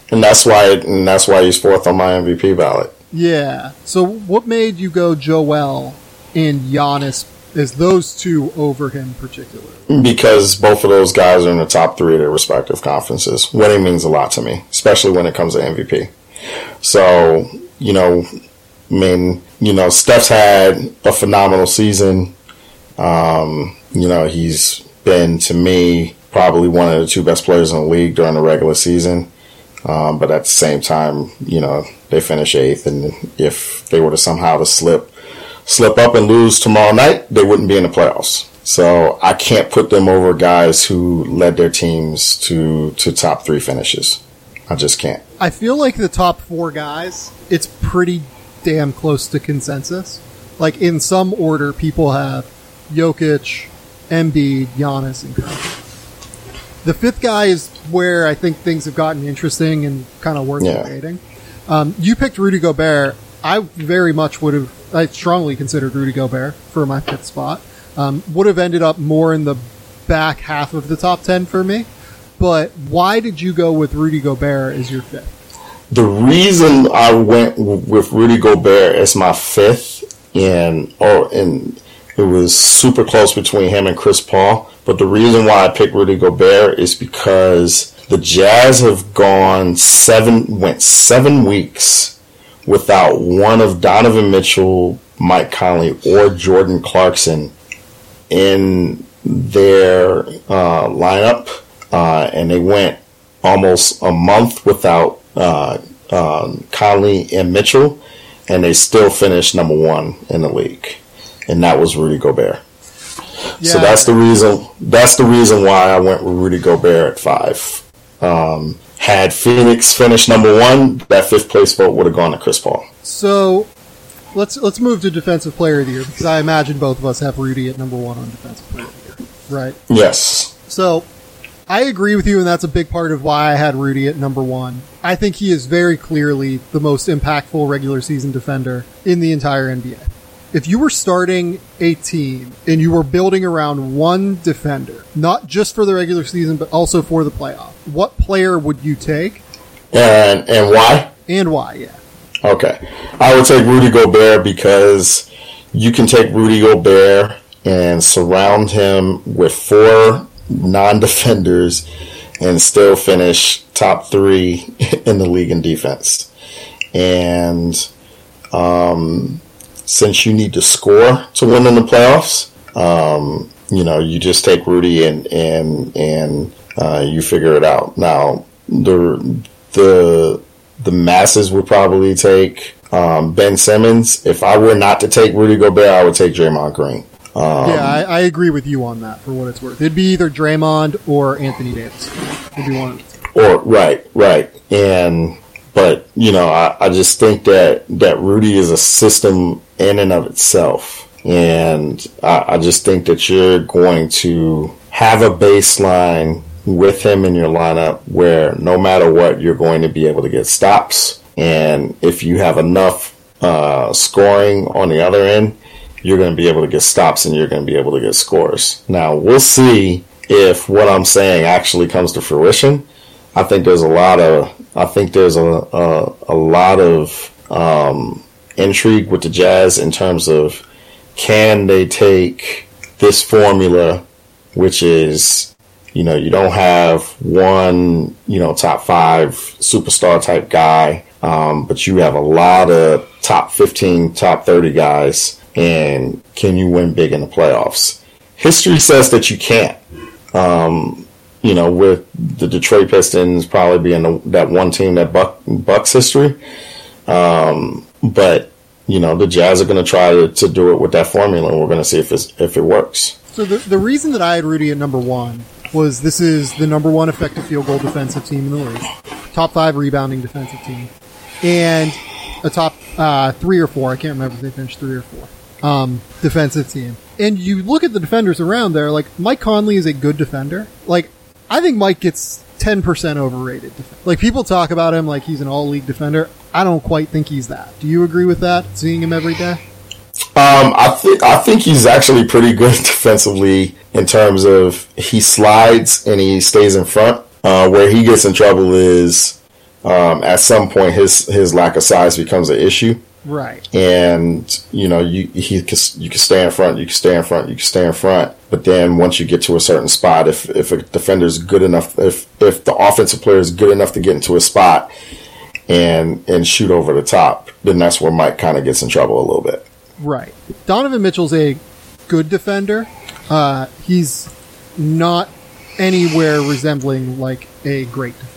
and that's why and that's why he's fourth on my MVP ballot. Yeah. So what made you go Joel and Giannis is those two over him particularly? Because both of those guys are in the top three of their respective conferences. Winning means a lot to me, especially when it comes to MVP. So, you know, I mean, you know, Steph's had a phenomenal season. Um, you know, he's been to me probably one of the two best players in the league during the regular season. Um, but at the same time, you know, they finish eighth, and if they were to somehow to slip slip up and lose tomorrow night, they wouldn't be in the playoffs. So I can't put them over guys who led their teams to, to top three finishes. I just can't. I feel like the top four guys, it's pretty damn close to consensus. Like in some order, people have Jokic, Embiid, Giannis, and Curry. The fifth guy is where I think things have gotten interesting and kind of worth yeah. debating. Um, you picked Rudy Gobert. I very much would have I strongly considered Rudy Gobert for my fifth spot. Um, would have ended up more in the back half of the top 10 for me. But why did you go with Rudy Gobert as your fifth? The reason I went with Rudy Gobert as my fifth, and oh, and it was super close between him and Chris Paul. But the reason why I picked Rudy Gobert is because the Jazz have gone seven, went seven weeks without one of Donovan Mitchell, Mike Conley, or Jordan Clarkson in their uh, lineup, uh, and they went almost a month without uh, um, Conley and Mitchell, and they still finished number one in the league, and that was Rudy Gobert. Yeah. So that's the reason. That's the reason why I went with Rudy Gobert at five. Um, had Phoenix finished number one, that fifth place vote would have gone to Chris Paul. So let's let's move to defensive player of the year because I imagine both of us have Rudy at number one on defensive player of the year, right? Yes. So I agree with you, and that's a big part of why I had Rudy at number one. I think he is very clearly the most impactful regular season defender in the entire NBA. If you were starting a team and you were building around one defender, not just for the regular season, but also for the playoff, what player would you take? And and why? And why, yeah. Okay. I would take Rudy Gobert because you can take Rudy Gobert and surround him with four non defenders and still finish top three in the league in defense. And um, since you need to score to win in the playoffs, um, you know, you just take Rudy and and and uh, you figure it out. Now the the the masses would probably take um, Ben Simmons. If I were not to take Rudy Gobert, I would take Draymond Green. Um, yeah, I, I, agree with you on that. For what it's worth, it'd be either Draymond or Anthony Davis. It'd be one. Or right, right, and but you know, I, I just think that that Rudy is a system in and of itself, and I, I just think that you're going to have a baseline with him in your lineup where no matter what, you're going to be able to get stops, and if you have enough uh, scoring on the other end you're going to be able to get stops and you're going to be able to get scores. Now, we'll see if what I'm saying actually comes to fruition. I think there's a lot of I think there's a a, a lot of um, intrigue with the Jazz in terms of can they take this formula, which is you know you don't have one you know top five superstar type guy, um, but you have a lot of top 15, top 30 guys and can you win big in the playoffs? History says that you can't. Um, you know, with the Detroit Pistons probably being the, that one team that buck, bucks history. Um, but you know, the Jazz are going to try to, do it with that formula, and we're going to see if if it works. So the the reason that I had Rudy at number one was this is the number one effective field goal defensive team in the league, top five rebounding defensive team, and a top uh, three or four. I can't remember if they finished three or four um, defensive team. And you look at the defenders around there, like Mike Conley is a good defender. Like I think Mike gets 10% overrated. Like people talk about him like he's an all league defender. I don't quite think he's that. Do you agree with that? Seeing him every day? Um, I think I think he's actually pretty good defensively in terms of he slides and he stays in front. Uh, where he gets in trouble is um, at some point his his lack of size becomes an issue. Right. And you know, you he can, you can stay in front, you can stay in front, you can stay in front. But then once you get to a certain spot, if if a defender is good enough, if if the offensive player is good enough to get into a spot and and shoot over the top, then that's where Mike kind of gets in trouble a little bit. Right. Donovan Mitchell's a good defender. Uh, he's not anywhere resembling like a great defender.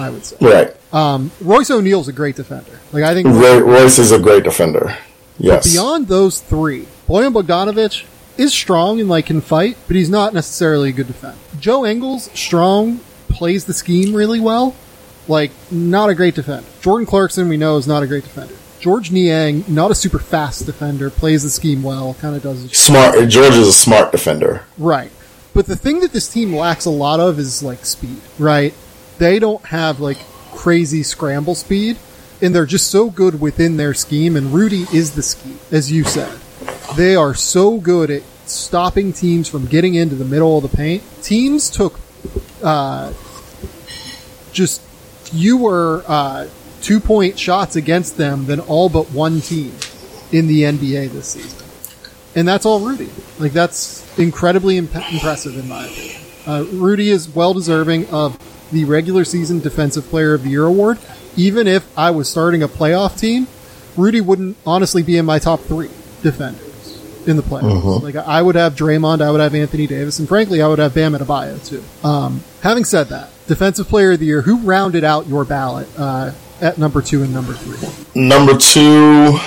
I would say. Right. Um, Royce O'Neale's a great defender. Like I think Roy, Royce is a great defender. Yes. beyond those three, Bojan Bogdanovic is strong and like can fight, but he's not necessarily a good defender. Joe Ingles, strong, plays the scheme really well. Like not a great defender. Jordan Clarkson, we know, is not a great defender. Georges Niang, not a super fast defender, plays the scheme well, kind of does smart. George is a smart defender, right? But the thing that this team lacks a lot of is like speed, right? They don't have like crazy scramble speed, and they're just so good within their scheme. And Rudy is the scheme, as you said. They are so good at stopping teams from getting into the middle of the paint. Teams took uh, just fewer uh, two point shots against them than all but one team in the NBA this season. And that's all Rudy. Like, that's incredibly imp- impressive in my opinion. Uh, Rudy is well deserving of the regular season Defensive Player of the Year award, even if I was starting a playoff team Rudy wouldn't honestly be in my top three defenders in the playoffs. Mhm. Like I would have Draymond, I would have Anthony Davis, and frankly, I would have Bam Adebayo too. Um, having said that, defensive player of the year, who rounded out your ballot uh, at number two and number three? Number two,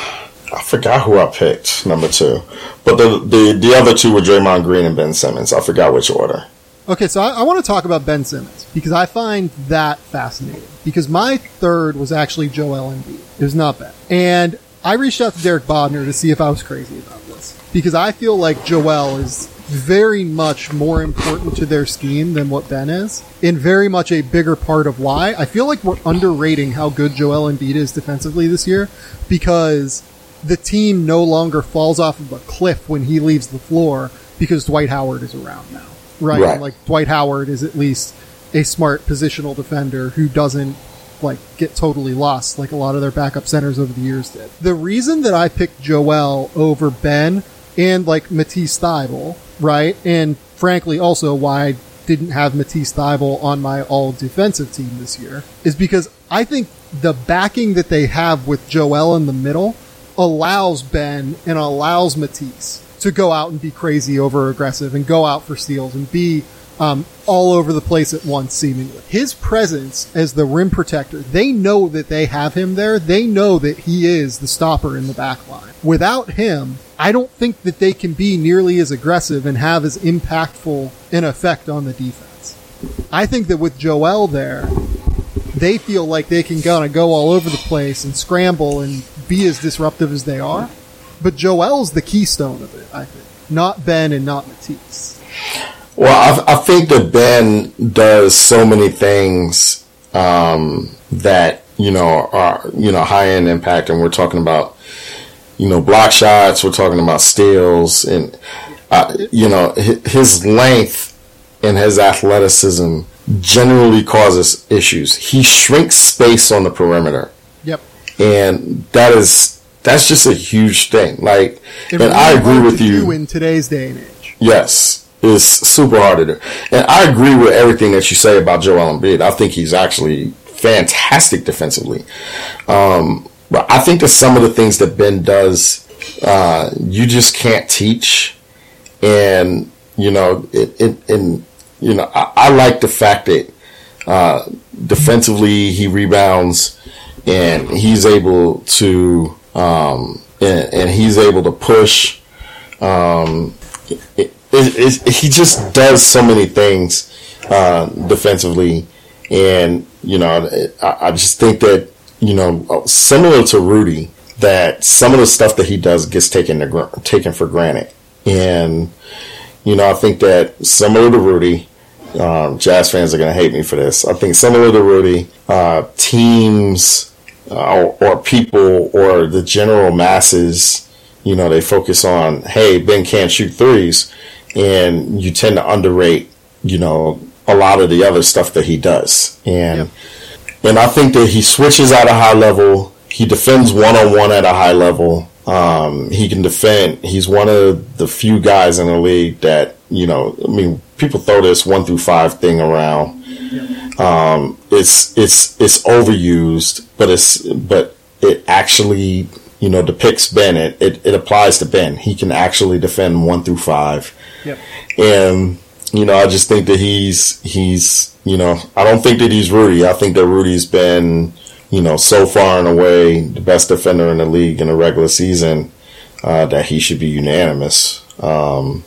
I forgot who I picked. Number two, but the the the other two were Draymond Green and Ben Simmons. I forgot which order. Okay, so I, I want to talk about Ben Simmons because I find that fascinating. Because my third was actually Joel Embiid. It was not Ben, and I reached out to Derek Bodner to see if I was crazy about this because I feel like Joel is very much more important to their scheme than what Ben is, and very much a bigger part of why I feel like we're underrating how good Joel Embiid is defensively this year because the team no longer falls off of a cliff when he leaves the floor because Dwight Howard is around now. Right? Right. Like Dwight Howard is at least a smart positional defender who doesn't like get totally lost like a lot of their backup centers over the years did. The reason that I picked Joel over Ben and like Matisse Thybulle, right? And frankly also why I didn't have Matisse Thybulle on my all defensive team this year is because I think the backing that they have with Joel in the middle allows Ben and allows Matisse to go out and be crazy over aggressive and go out for steals and be um, all over the place at once, seemingly. His presence as the rim protector, they know that they have him there. They know that he is the stopper in the back line. Without him, I don't think that they can be nearly as aggressive and have as impactful an effect on the defense. I think that with Joel there, they feel like they can kind of go all over the place and scramble and be as disruptive as they are. But Joel's the keystone of it, I think. Not Ben and not Matisse. Well, I, I think that Ben does so many things um, that you know are you know high end impact, and we're talking about you know block shots, we're talking about steals, and uh, you know his length and his athleticism generally causes issues. He shrinks space on the perimeter, Yep. and that is that's just a huge thing. Like, And and I agree with to you. do in today's day and age. Yes, it's super hard to do. And I agree with everything that you say about Joel Embiid. I think he's actually fantastic defensively. Um, but I think that some of the things that Ben does, uh, you just can't teach. And, you know, it, it, and, you know, I, I like the fact that, uh, defensively he rebounds and he's able to, um, and, and he's able to push, um, it, it, it, he just does so many things uh, defensively, and you know, I, I just think that you know, similar to Rudy, that some of the stuff that he does gets taken to, taken for granted, and you know, I think that similar to Rudy, um, Jazz fans are going to hate me for this. I think similar to Rudy, uh, teams uh, or, or people or the general masses, you know, they focus on, hey, Ben can't shoot threes, and you tend to underrate, you know, a lot of the other stuff that he does. And and I think that he switches at a high level. He defends one on one at a high level. Um, he can defend. He's one of the few guys in the league that you know. I mean, people throw this one through five thing around. Um, it's it's it's overused, but it's but it actually you know depicts Ben. It, it it applies to Ben. He can actually defend one through five, Yep. and you know I just think that he's he's you know I don't think that he's Rudy. I think that Rudy's been you know so far and away the best defender in the league in the regular season uh, that he should be unanimous. Um,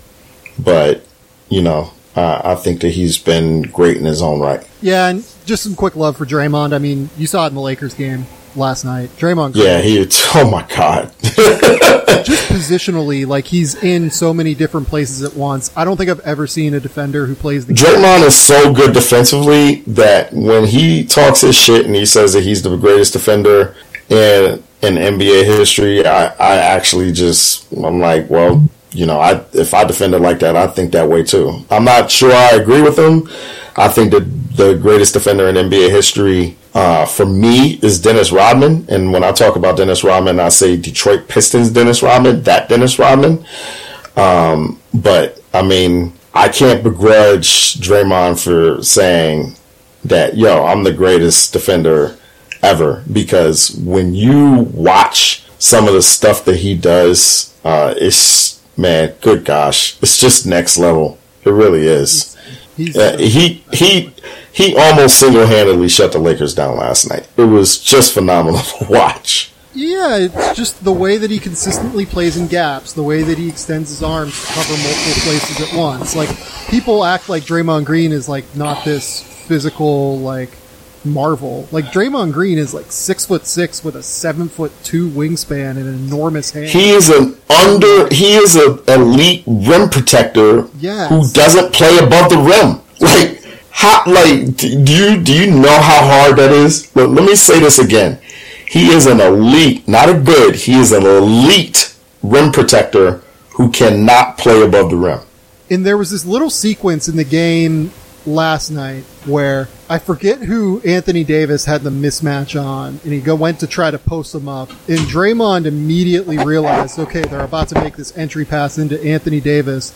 but you know I, I think that he's been great in his own right. Yeah, and just some quick love for Draymond. I mean, you saw it in the Lakers game last night. Draymond, Green, Yeah, he. Oh my God. just positionally, like he's in so many different places at once. I don't think I've ever seen a defender who plays the game. Draymond is so good defensively that when he talks his shit and he says that he's the greatest defender in in NBA history, I, I actually just I'm like, well, you know, I if I defended like that, I think that way too. I'm not sure I agree with him. I think that the greatest defender in NBA history uh, for me is Dennis Rodman. And when I talk about Dennis Rodman, I say Detroit Pistons Dennis Rodman, that Dennis Rodman. Um, but I mean, I can't begrudge Draymond for saying that, yo, I'm the greatest defender ever. Because when you watch some of the stuff that he does uh, is man, good gosh, it's just next level. It really is. Uh, he he he almost single handedly shut the Lakers down last night. It was just phenomenal to watch. Yeah, it's just the way that he consistently plays in gaps, the way that he extends his arms to cover multiple places at once. Like people act like Draymond Green is like not this physical like marvel. Like Draymond Green is like six foot six with a seven foot two wingspan and an enormous hand. He is an under. He is an elite rim protector. Yes. Who doesn't play above the rim? Like how? Like do you do you know how hard that is? Look, let me say this again. He is an elite, not a good. He is an elite rim protector who cannot play above the rim. And there was this little sequence in the game last night where I forget who Anthony Davis had the mismatch on, and he go went to try to post them up, and Draymond immediately realized, okay, they're about to make this entry pass into Anthony Davis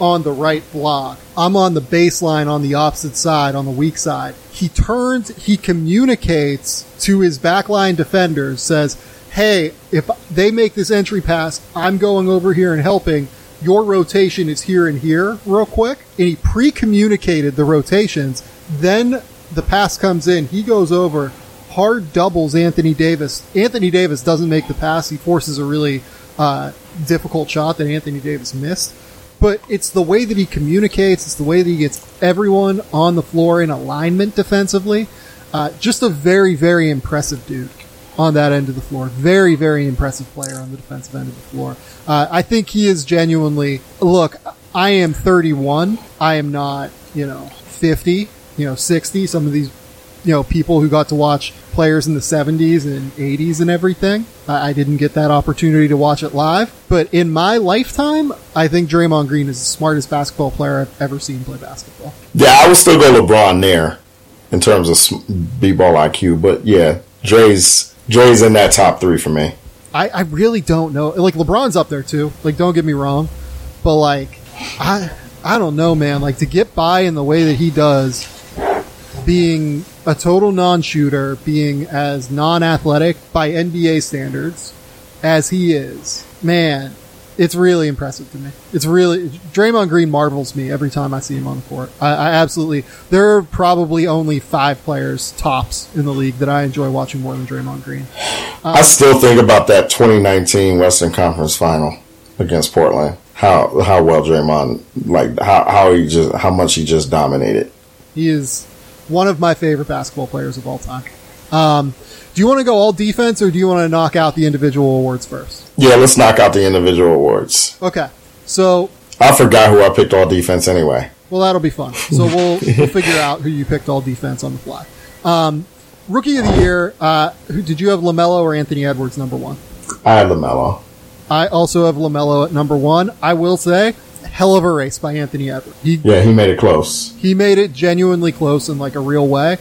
on the right block. I'm on the baseline on the opposite side, on the weak side. He turns, he communicates to his backline defenders, says, hey, if they make this entry pass, I'm going over here and helping your rotation is here and here real quick. And he pre-communicated the rotations. Then the pass comes in. He goes over, hard doubles Anthony Davis. Anthony Davis doesn't make the pass. He forces a really uh, difficult shot that Anthony Davis missed. But it's the way that he communicates. It's the way that he gets everyone on the floor in alignment defensively. Uh, just a very, very impressive dude on that end of the floor. Very, very impressive player on the defensive end of the floor. Uh, I think he is genuinely. Look, I am 31. I am not, you know, 50. You know, 60. Some of these, you know, people who got to watch players in the 70s and 80s and everything. I, didn't get that opportunity to watch it live. But in my lifetime, I think Draymond Green is the smartest basketball player I've ever seen play basketball. Yeah, I would still go LeBron there in terms of b-ball IQ, but yeah, Dre's Dre's in that top three for me. I, I really don't know. Like LeBron's up there too. Like don't get me wrong, but like I I don't know, man. Like to get by in the way that he does, being a total non-shooter, being as non-athletic by NBA standards as he is, man, it's really impressive to me. It's really Draymond Green marvels me every time I see him on the court. I, I, absolutely. There are probably only five players tops in the league that I enjoy watching more than Draymond Green. Um, I still think about that 2019 Western Conference Final against Portland. How how well Draymond like how how he just how much he just dominated. He is one of my favorite basketball players of all time. Um, do you want to go all defense or do you want to knock out the individual awards first? Yeah, let's knock out the individual awards. Okay. So I forgot who I picked all defense anyway. Well, that'll be fun. So we'll, we'll figure out who you picked all defense on the fly. Um, rookie of the year, uh, who, did you have LaMelo or Anthony Edwards number one? I had LaMelo. I also have LaMelo at number one. I will say, hell of a race by Anthony Edwards. He, yeah, he made it close. He made it genuinely close in like a real way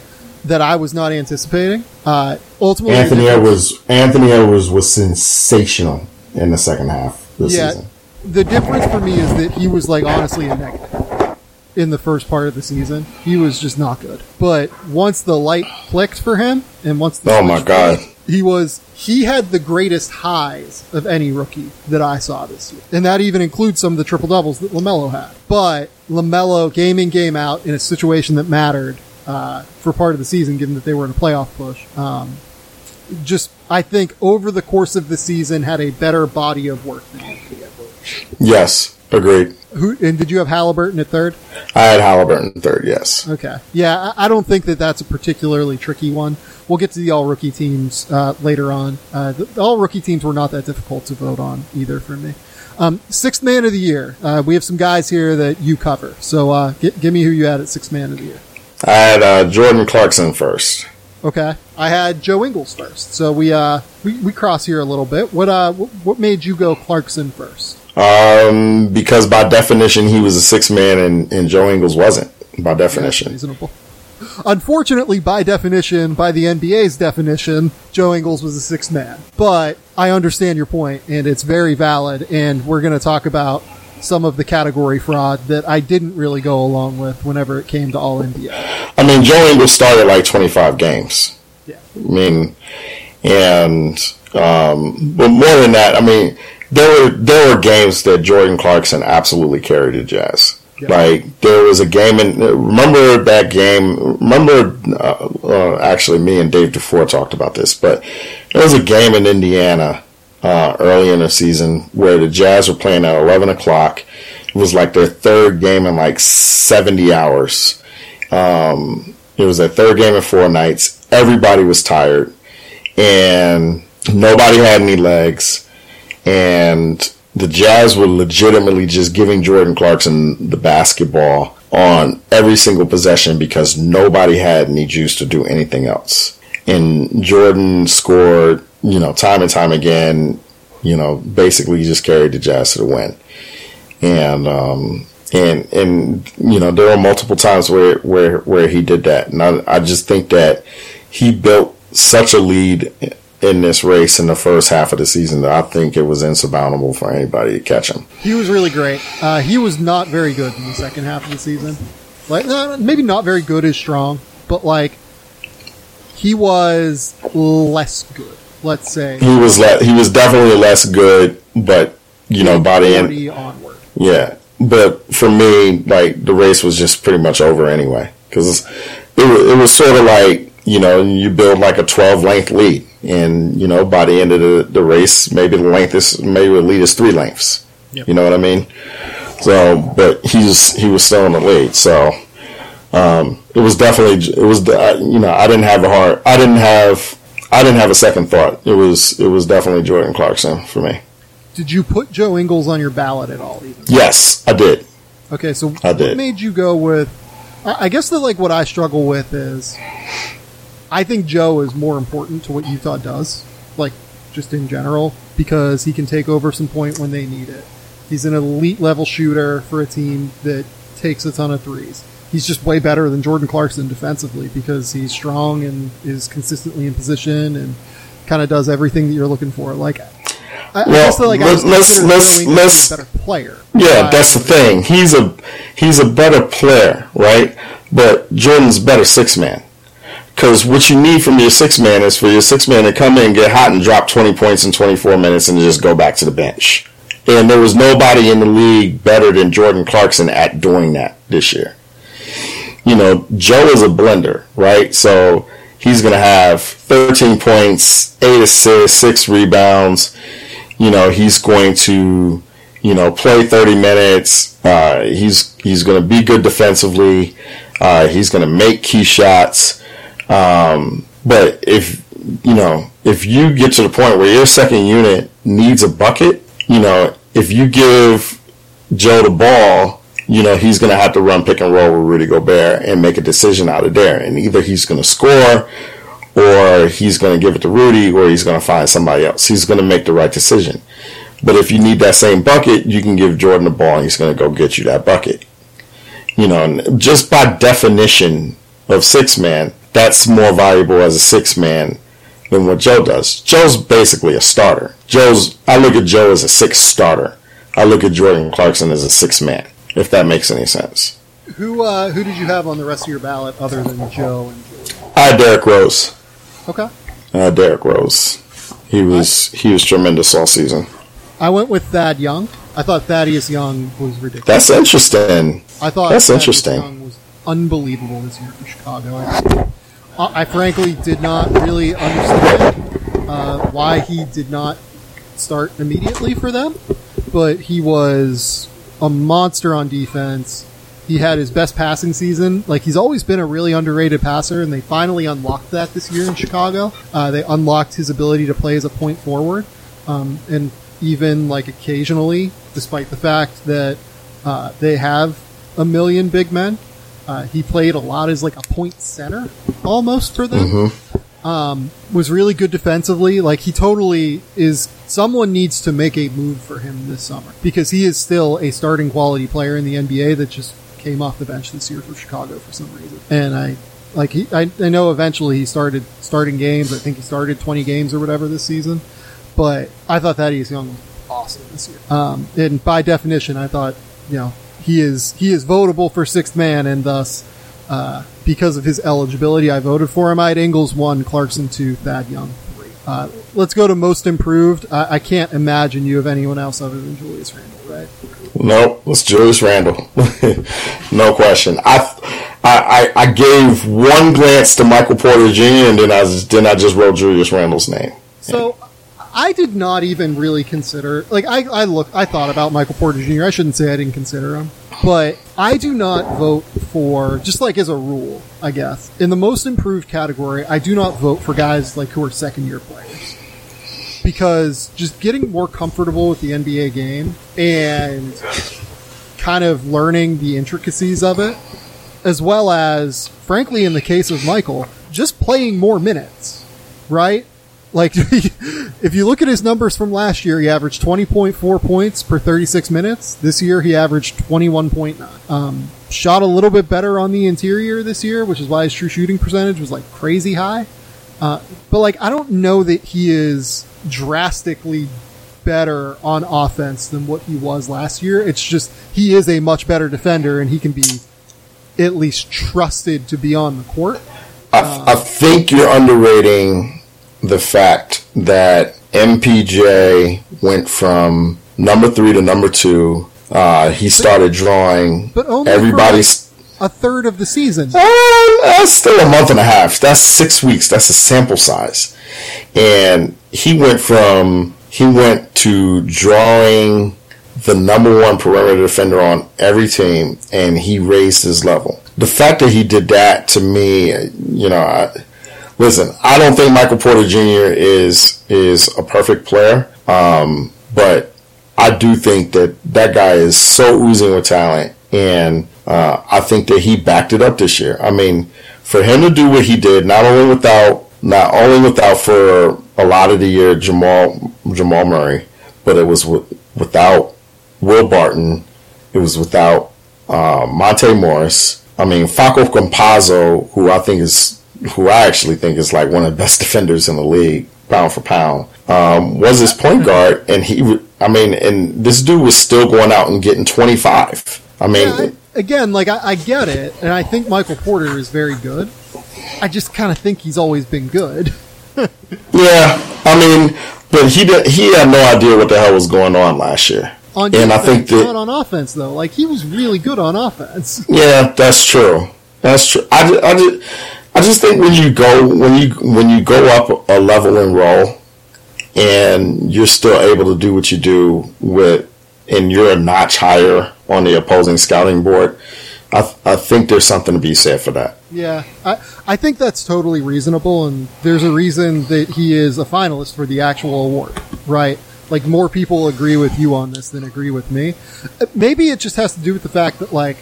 that I was not anticipating. Uh, ultimately, Anthony Edwards. Anthony was sensational in the second half this yeah, season. The difference for me is that he was like honestly a negative in the first part of the season. He was just not good. But once the light clicked for him, and once the oh my god, he was he had the greatest highs of any rookie that I saw this year, and that even includes some of the triple doubles that Lamelo had. But Lamelo, game in game out, in a situation that mattered, uh, for part of the season, given that they were in a playoff push. Um, just, I think, over the course of the season, had a better body of work than Yes, agreed. Who and did you have Halliburton at third? I had Halliburton third. Yes. Okay. Yeah, I, I don't think that that's a particularly tricky one. We'll get to the all rookie teams uh, later on. Uh, the, the all rookie teams were not that difficult to vote on either for me. Um, sixth man of the year. Uh, we have some guys here that you cover. So uh, give me who you had at sixth man of the year. I had uh, Jordan Clarkson first. Okay, I had Joe Ingles first. So we uh we, we cross here a little bit. What uh what made you go Clarkson first? Um, because by definition he was a six man and, and Joe Ingles wasn't. By definition, reasonable. Unfortunately, by definition, by the NBA's definition, Joe Ingles was a six man. But I understand your point, and it's very valid. And we're going to talk about some of the category fraud that I didn't really go along with whenever it came to All NBA. I mean, Joe Ingles started like 25 games. Yeah. I mean, And um, but more than that, I mean, there were there were games that Jordan Clarkson absolutely carried the Jazz. Yeah. Like there was a game in remember that game. Remember, uh, uh, actually, me and Dave Dufour talked about this, but there was a game in Indiana uh, early in the season where the Jazz were playing at eleven o'clock. It was like their third game in like seventy hours. Um, it was their third game in four nights. Everybody was tired, and nobody had any legs, and the Jazz were legitimately just giving Jordan Clarkson the basketball on every single possession because nobody had any juice to do anything else. And Jordan scored, you know, time and time again, you know, basically just carried the Jazz to the win. And, um, and, and, you know, there were multiple times where, where, where he did that. And I, I just think that he built such a lead in this race in the first half of the season that I think it was insurmountable for anybody to catch him. He was really great. Uh, he was not very good in the second half of the season. Like uh, maybe not very good is strong, but like he was less good. Let's say he was le- he was definitely less good, but you know by the end onward. Yeah, but for me, like the race was just pretty much over anyway because it was, it was sort of like you know you build like a twelve length lead and you know by the end of the, the race maybe the length is maybe the lead is three lengths yep. you know what i mean so but he's he was still in the lead so um, it was definitely it was you know i didn't have a heart i didn't have i didn't have a second thought it was it was definitely jordan clarkson for me did you put joe ingles on your ballot at all even? yes i did okay so I what did. made you go with i guess that like what i struggle with is I think Joe is more important to what Utah does, like just in general, because he can take over some point when they need it. He's an elite level shooter for a team that takes a ton of threes. He's just way better than Jordan Clarkson defensively because he's strong and is consistently in position and kind of does everything that you're looking for. Like, I, well, I guess that, like let's let's let's, let's better player. Yeah, that's the thing. He's a he's a better player, right? But Jordan's better six man. Because what you need from your six man is for your six man to come in, get hot, and drop 20 points in 24 minutes and just go back to the bench. And there was nobody in the league better than Jordan Clarkson at doing that this year. You know, Joe is a blender, right? So he's going to have 13 points, 8 assists, 6 rebounds. You know, he's going to, you know, play 30 minutes. Uh, he's he's going to be good defensively. Uh, he's going to make key shots. Um, but if you know, if you get to the point where your second unit needs a bucket, you know, if you give Joe the ball, you know, he's going to have to run pick and roll with Rudy Gobert and make a decision out of there. And either he's going to score or he's going to give it to Rudy or he's going to find somebody else. He's going to make the right decision. But if you need that same bucket, you can give Jordan the ball and he's going to go get you that bucket. You know, just by definition of six man, that's more valuable as a six man than what Joe does. Joe's basically a starter. Joe's I look at Joe as a six starter. I look at Jordan Clarkson as a six man, if that makes any sense. Who uh, who did you have on the rest of your ballot other than Joe and Jordan? I had Derrick Rose. Okay. Uh, Derrick Rose. He was he was tremendous all season. I went with Thad Young. I thought Thaddeus Young was ridiculous. That's interesting. I thought that's Thaddeus interesting. Young was unbelievable this year for Chicago. I frankly did not really understand uh, why he did not start immediately for them, but he was a monster on defense. He had his best passing season. Like he's always been a really underrated passer, and they finally unlocked that this year in Chicago. Uh, they unlocked his ability to play as a point forward, um, and even like occasionally, despite the fact that uh, they have a million big men, uh, he played a lot as like a point center almost for them. Mm-hmm. Um, was really good defensively. Like he totally is. Someone needs to make a move for him this summer because he is still a starting quality player in the NBA that just came off the bench this year for Chicago for some reason. And I like he, I, I know eventually he started starting games. I think he started 20 games or whatever this season. But I thought Thaddeus Young awesome this year. Um, and by definition, I thought you know he is he is votable for sixth man, and thus uh, because of his eligibility, I voted for him. I had Ingles one, Clarkson two, Thad Young three. Uh, let's go to most improved. I, I can't imagine you have anyone else other than Julius Randle, right? Nope, it's Julius Randle. no question. I, I, I gave one glance to Michael Porter Jr. and then I just, then I just wrote Julius Randle's name. So I did not even really consider like I, I look I thought about Michael Porter Jr. I shouldn't say I didn't consider him, but I do not vote for just like as a rule, I guess. In the most improved category, I do not vote for guys like who are second year players. Because just getting more comfortable with the NBA game and kind of learning the intricacies of it, as well as, frankly, in the case of Michael, just playing more minutes, right? Like, if you look at his numbers from last year, he averaged 20.4 points per 36 minutes. This year, he averaged 21.9. Um, shot a little bit better on the interior this year, which is why his true shooting percentage was like crazy high. Uh, but like, I don't know that he is drastically better on offense than what he was last year. It's just he is a much better defender, and he can be at least trusted to be on the court. I, I think you're underrating the fact that MPJ went from number three to number two. Uh, he started drawing But only everybody's. A third of the season. Uh, that's still a month and a half. That's six weeks. That's a sample size. And he went from he went to drawing the number one perimeter defender on every team, and he raised his level. The fact that he did that to me, you know, I, listen, I don't think Michael Porter Jr. is is a perfect player, um, but I do think that that guy is so oozing with talent, and uh, I think that he backed it up this year. I mean, for him to do what he did, not only without not only without for a lot of the year Jamal Jamal Murray, but it was w- without Will Barton, it was without uh, Monte Morris. I mean, Facu Campazzo, who I think is who I actually think is like one of the best defenders in the league, pound for pound, um, was his point guard, and he, I mean, and this dude was still going out and getting 25. I mean, Yeah, I- again, like I, I get it, and I think Michael Porter is very good. I just kind of think he's always been good. yeah, I mean, but he did, he had no idea what the hell was going on last year, On and I think that not on offense though. Like he was really good on offense. Yeah, that's true. That's true. I I I just think when you go when you when you go up a level in roll, and you're still able to do what you do with, and you're a notch higher on the opposing scouting board, I I think there's something to be said for that. Yeah, I I think that's totally reasonable, and there's a reason that he is a finalist for the actual award, right? Like more people agree with you on this than agree with me. Maybe it just has to do with the fact that like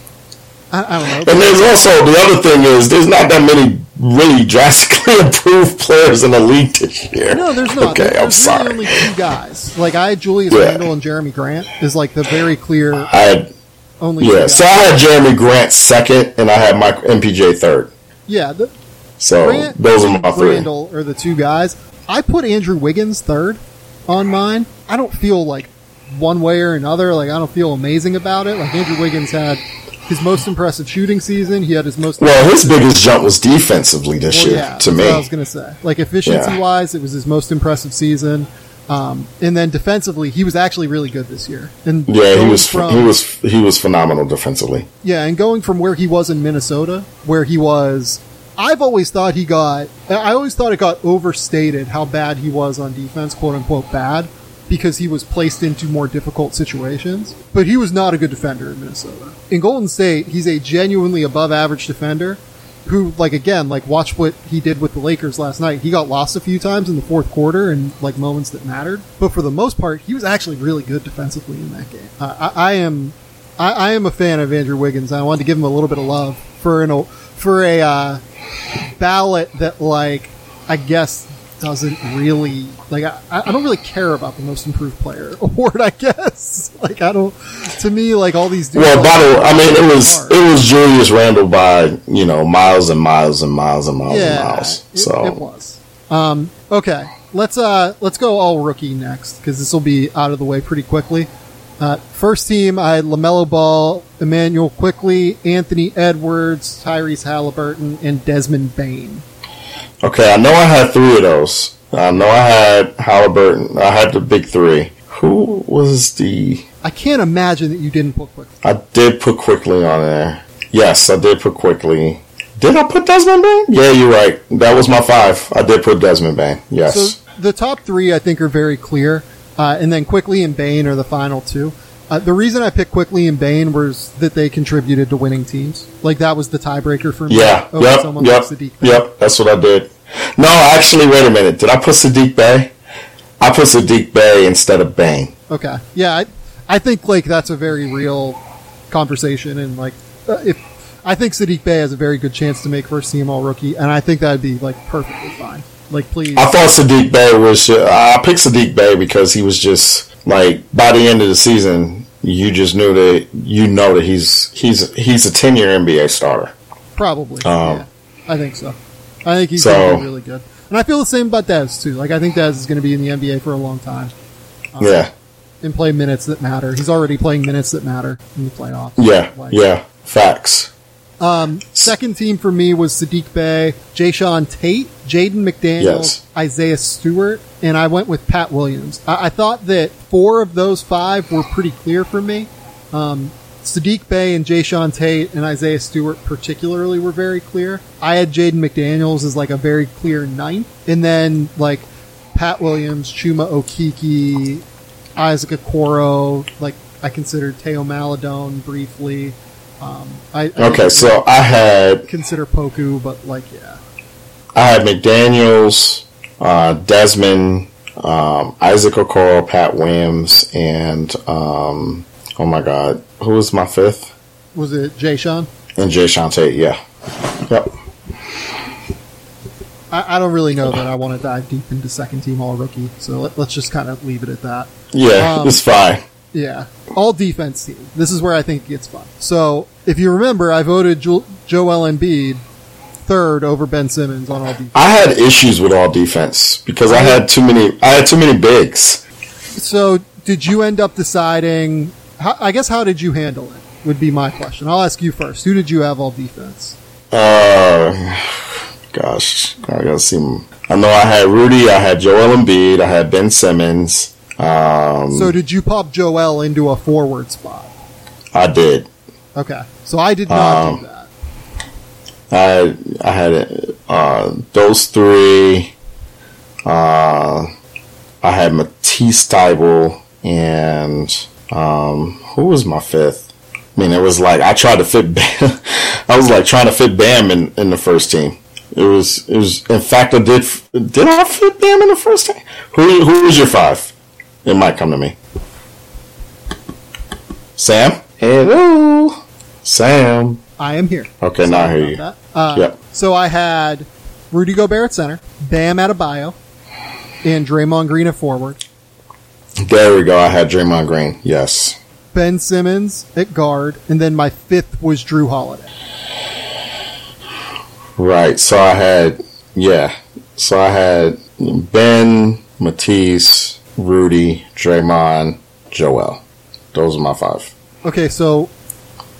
I, I don't know. And there's also the other thing is there's not that many really drastically improved players in the league this year. No, there's not. Okay, there's I'm sorry. only two guys. Like I had Julius Yeah. Randle and Jerami Grant is like the very clear I had only. two yeah, so I had Jerami Grant second, and I had Mike MPJ third. yeah. The, So Grant those are my three. Randle are the two guys. I put Andrew Wiggins third on mine. I don't feel like one way or another. Like I don't feel amazing about it. Like Andrew Wiggins had his most impressive shooting season. He had his most. Well, his biggest jump was defensively this Well, year yeah, to me. I was gonna say. Like efficiency wise, it was his most impressive season. Um, and then defensively, he was actually really good this year. And yeah, he was from- he was he was phenomenal defensively. Yeah, and going from where he was in Minnesota, where he was, I've always thought he got, I always thought it got overstated how bad he was on defense, quote unquote bad, because he was placed into more difficult situations. But he was not a good defender in Minnesota. In Golden State, he's a genuinely above average defender who, like, again, like, watch what he did with the Lakers last night. He got lost a few times in the fourth quarter and, like, moments that mattered. But for the most part, he was actually really good defensively in that game. Uh, I, I am I, I am a fan of Andrew Wiggins. I wanted to give him a little bit of love for an for a uh, ballot that like I guess doesn't really like I, I don't really care about the most improved player award. I guess like I don't to me like all these dudes. Well, like, by the way, I mean it was hard. it was Julius Randle by you know miles and miles and miles and miles and yeah, miles. it, So it was. Um, okay, let's uh let's go all rookie next because this will be out of the way pretty quickly. Uh, first team, I had LaMelo Ball, Immanuel Quickley, Anthony Edwards, Tyrese Halliburton, and Desmond Bane. Okay, I know I had three of those, I know I had Halliburton. I had the big three. Who was the? I can't imagine that you didn't put Quickley. I did put Quickley on there. Yes, I did put Quickley. Did I put Desmond Bane? Yeah, you're right. That was my five. I did put Desmond Bane. Yes. So the top three, I think, are very clear, uh, and then Quickley and Bane are the final two. Uh, the reason I picked Quickley and Bane was that they contributed to winning teams. Like that was the tiebreaker for me. yeah. over Yep. Yep. Yep. That's what I did. No, actually, wait a minute. Did I put Saddiq Bey? I put Saddiq Bey instead of Bane. Okay. Yeah, I, I think like that's a very real conversation, and like uh, if I think Saddiq Bey has a very good chance to make first team All Rookie, and I think that'd be like perfectly fine. Like, please, I thought Saddiq Bey was. Uh, I picked Saddiq Bey because he was just like by the end of the season, you just knew that you know that he's he's he's a ten year NBA starter. probably. um, yeah, I think so. I think he's So- gonna be really good, and I feel the same about Dez too. Like, I think Dez is going to be in the NBA for a long time Yeah, and play minutes that matter. He's already playing minutes that matter in the playoffs. yeah, Like, yeah. Facts. Um, second team for me was Saddiq Bey, Jae'Sean Tate, Jaden McDaniels, Yes. Isaiah Stewart, and I went with Pat Williams. I, I thought that four of those five were pretty clear for me. Um, Saddiq Bey and Jae'Sean Tate and Isaiah Stewart particularly were very clear. I had Jaden McDaniels as like a very clear ninth, and then like Pat Williams, Chuma Okeke, Isaac Okoro, like I considered Théo Maledon briefly. Um, I, I Okay, so I had consider Poku, but like, yeah. I had McDaniel's, uh, Desmond, um, Isaac Okoro, Pat Williams, and um, oh my God, who was my fifth? Was it Jae'Sean? And Jay Shante. Yeah. Yep. I, I don't really know that I want to dive deep into second team all rookie, so let, let's just kind of leave it at that. Yeah, Um, it's fine. Yeah, all defense team. This is where I think it gets fun. So if you remember, I voted jo- Joel Embiid third over Ben Simmons on all defense. I had issues with all defense because I had too many. I had too many bigs. So did you end up deciding? How, I guess how did you handle it? Would be my question. I'll ask you first. Who did you have all defense? Uh, gosh, I gotta see. I know I had Rudy. I had Joel Embiid. I had Ben Simmons. Um, So did you pop Joel into a forward spot? I did. Okay, so I did not Um, do that. I I had uh, those three. Uh, I had Matisse Thybulle and um, who was my fifth? I mean, it was like I tried to fit. Bam. I was like trying to fit Bam in, in the first team. It was it was. In fact, I did. Did I fit Bam in the first team? Who who was your five? It might come to me. Sam. Hello, Sam. I am here. Okay, now I hear you. about that. Uh, Yep. So I had Rudy Gobert at center, Bam Adebayo, and Draymond Green at forward. There we go. I had Draymond Green. Yes. Ben Simmons at guard, and then my fifth was Jrue Holiday. Right. So I had, yeah. So I had Ben, Matisse, Rudy, Draymond, Joel. Those are my five. Okay, so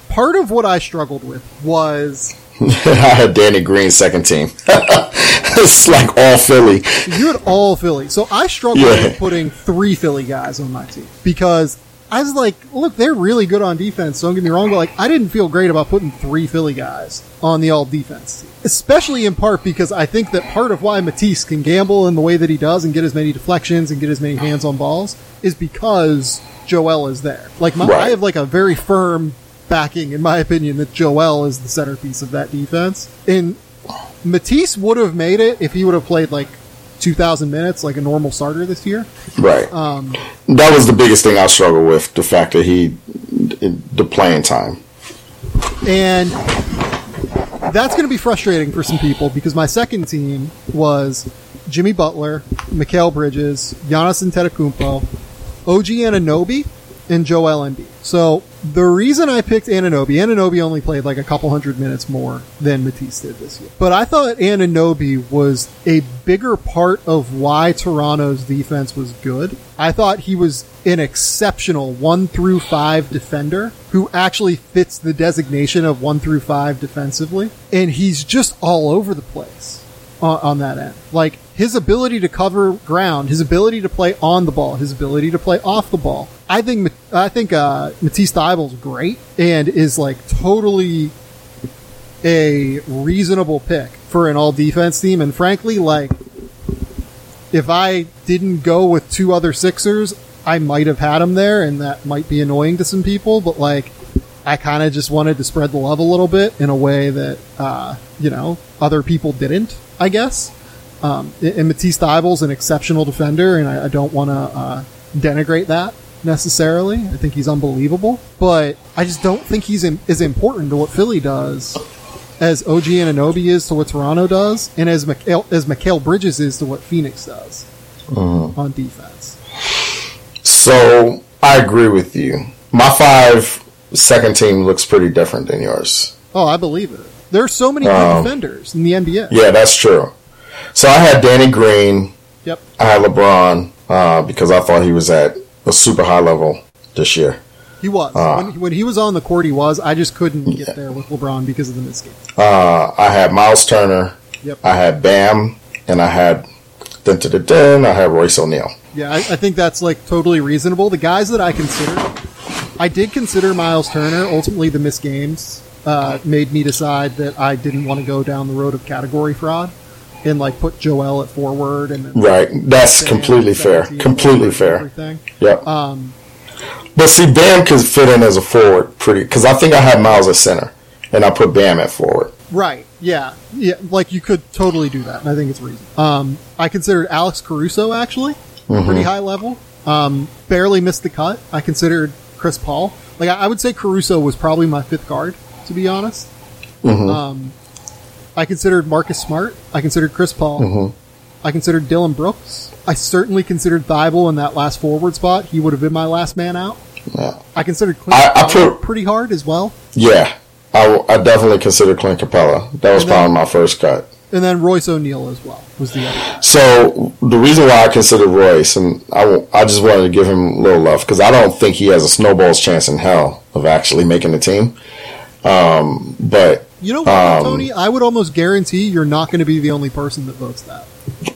part of what I struggled with was I had Danny Green second team. it's like all Philly. you had all Philly. So I struggled Yeah. with putting three Philly guys on my team because I was like, look, they're really good on defense. Don't get me wrong, but like, I didn't feel great about putting three Philly guys on the all defense especially in part because I think that part of why Matisse can gamble in the way that he does and get as many deflections and get as many hands on balls is because Joel is there. Like, my, I have like a very firm backing, in my opinion, that Joel is the centerpiece of that defense. And Matisse would have made it if he would have played like 2,000 minutes like a normal starter this year. Right. Um, that was the biggest thing I struggled with. The fact that he, the playing time. and that's going to be frustrating for some people because my second team was Jimmy Butler, Mikal Bridges, Giannis Antetokounmpo, OG and Anunoby, and Joel Embiid. So the reason I picked Anunoby, Anunoby only played like a couple hundred minutes more than Matisse did this year. But I thought Anunoby was a bigger part of why Toronto's defense was good. I thought he was an exceptional one through five defender who actually fits the designation of one through five defensively. And he's just all over the place. on, on that end. Like his ability to cover ground, his ability to play on the ball, his ability to play off the ball. I think I think uh, Matisse Thybulle's great and is like totally a reasonable pick for an all defense team. And frankly, like if I didn't go with two other Sixers, I might have had him there, and that might be annoying to some people. But like, I kind of just wanted to spread the love a little bit in a way that uh, you know other people didn't. I guess. Um, and Matisse Thybulle's an exceptional defender, and I, I don't want to uh, denigrate that necessarily. I think he's unbelievable, but I just don't think he's in, as important to what Philly does as OG Anunoby is to what Toronto does, and as Mikal, as Mikal Bridges is to what Phoenix does Mm-hmm. on defense. So I agree with you. My five second team looks pretty different than yours. Oh, I believe it. There are so many good Um, defenders in the NBA. Yeah, that's true. So I had Danny Green. Yep. I had LeBron uh, because I thought he was at a super high level this year. He was. Ah. when, when he was on the court, he was. I just couldn't get there with LeBron because of the missed game. Uh, I had Miles Turner. Yep. I had Bam, and I had dun, dun, dun, dun, I had Royce O'Neale. Yeah, I, I think that's like totally reasonable. The guys that I consider, I did consider Miles Turner. Ultimately, the missed games uh, made me decide that I didn't want to go down the road of category fraud and like put Joel at forward and then Right. That's Bam completely fair. Completely fair. Everything. Yep. Um, But see, Bam could fit in as a forward pretty because I think I had Miles at center, and I put Bam at forward. Right. Yeah. Yeah. Like you could totally do that, and I think it's reasonable. Um, I considered Alex Caruso actually pretty high level. Um, barely missed the cut. I considered Chris Paul. Like I, I would say Caruso was probably my fifth guard, to be honest. Um, I considered Marcus Smart. I considered Chris Paul. Mm-hmm. I considered Dillon Brooks. I certainly considered Thybulle in that last forward spot. He would have been my last man out. Yeah. I considered Clint I- I pretty hard as well. Yeah. I, I definitely considered Clint Capela. That was then- probably my first cut. And then Royce O'Neale as well was the other. So the reason why I considered Royce, and I, I just wanted to give him a little love because I don't think he has a snowball's chance in hell of actually making the team. Um, but You know what, Um, Tony? I would almost guarantee you're not going to be the only person that votes that.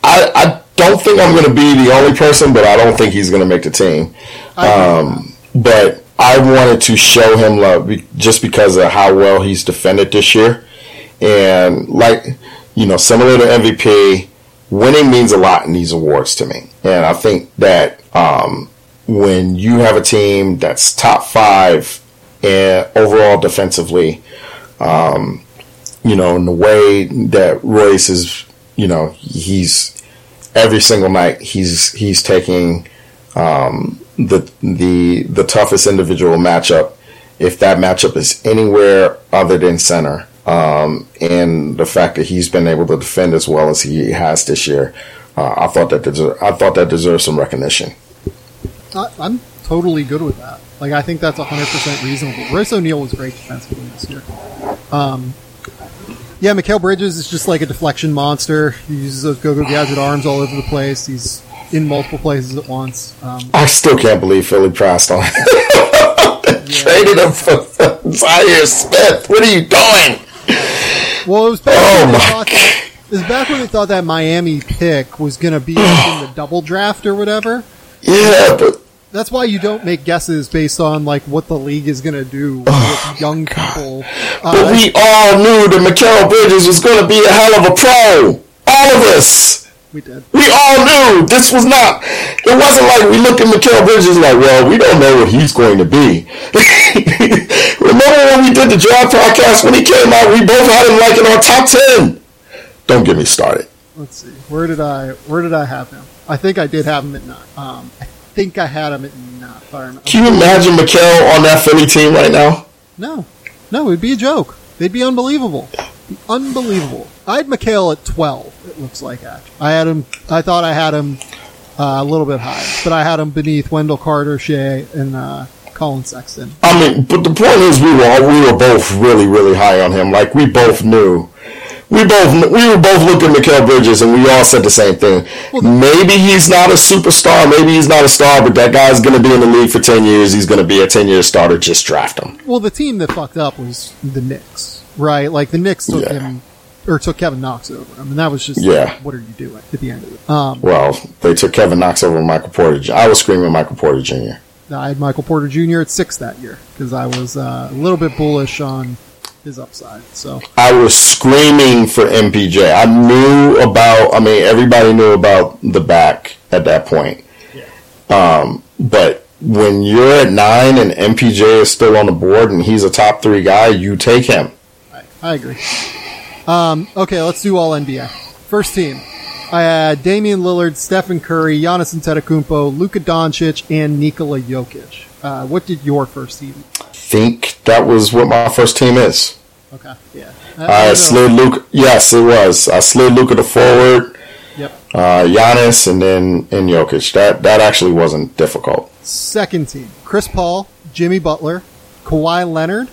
I, I don't think I'm going to be the only person, but I don't think he's going to make the team. I agree with Um, but I wanted to show him love just because of how well he's defended this year. And like, you know, similar to MVP, winning means a lot in these awards to me. And I think that um, when you have a team that's top five and overall defensively, um, you know, in the way that Royce is, you know, he's every single night he's he's taking um, the the the toughest individual matchup. If that matchup is anywhere other than center, um, and the fact that he's been able to defend as well as he has this year, uh, I thought that deser- I thought that deserves some recognition. I'm totally good with that. Like, I think that's 100% reasonable. Royce O'Neale was great defensively this year. Um, yeah, Mikal Bridges is just like a deflection monster. He uses those go-go gadget arms all over the place. He's in multiple places at once. Um, I still can't believe Philly passed on. Traded him for Zhaire Smith. What are you doing? well, it was back Oh when they thought that, it was back when they thought that Miami pick was going to be in the double draft or whatever. Yeah, but That's why you don't make guesses based on like what the league is going to do with young people. But Uh, we all knew that Mikal Bridges was going to be a hell of a pro. All of us. we did. We all knew this was not. It wasn't like we looked at Mikal Bridges like, well, we don't know what he's going to be. Remember when we did the draft podcast when he came out? We both had him like in our top ten. Don't get me started. Let's see. Where did I where did I have him? I think I did have him at nine. Um, think I had him at. If I remember. Can you imagine Mikal on that Philly team right now? No, no, it'd be a joke. They'd be unbelievable, unbelievable. I had Mikal at twelve. It looks like actually. I had him. I thought I had him uh, a little bit high, but I had him beneath Wendell Carter, Shea, and uh, Collin Sexton. I mean, but the point is, we were we were both really, really high on him. Like we both knew, we both we were both looking at Mikal Bridges, and we all said the same thing. Maybe he's not a superstar, maybe he's not a star, but that guy's going to be in the league for ten years. He's going to be a ten year starter. Just draft him. Well, the team that fucked up was the Knicks, right? Like the Knicks took Yeah. him or took Kevin Knox over him, and that was just Yeah. like, what are you doing at the end of it? Um, Well, they took Kevin Knox over Michael Porter. I was screaming Michael Porter Jr. I had Michael Porter Jr. at six that year because I was uh, a little bit bullish on his upside. So I was screaming for MPJ. I knew about. I mean, everybody knew about the back at that point. Yeah. Um, but when you're at nine and MPJ is still on the board and he's a top three guy, you take him. I, I agree. Um, okay, let's do all NBA. First team. I had Damian Lillard, Stephen Curry, Giannis Antetokounmpo, Luka Doncic, and Nikola Jokic. Uh, what did your first team? Think that was what my first team is. Okay, yeah. I slid Luke. Yes, it was. I slid Luka to forward, Yep. uh, Giannis, and then and Jokic. That that actually wasn't difficult. Second team: Chris Paul, Jimmy Butler, Kawhi Leonard,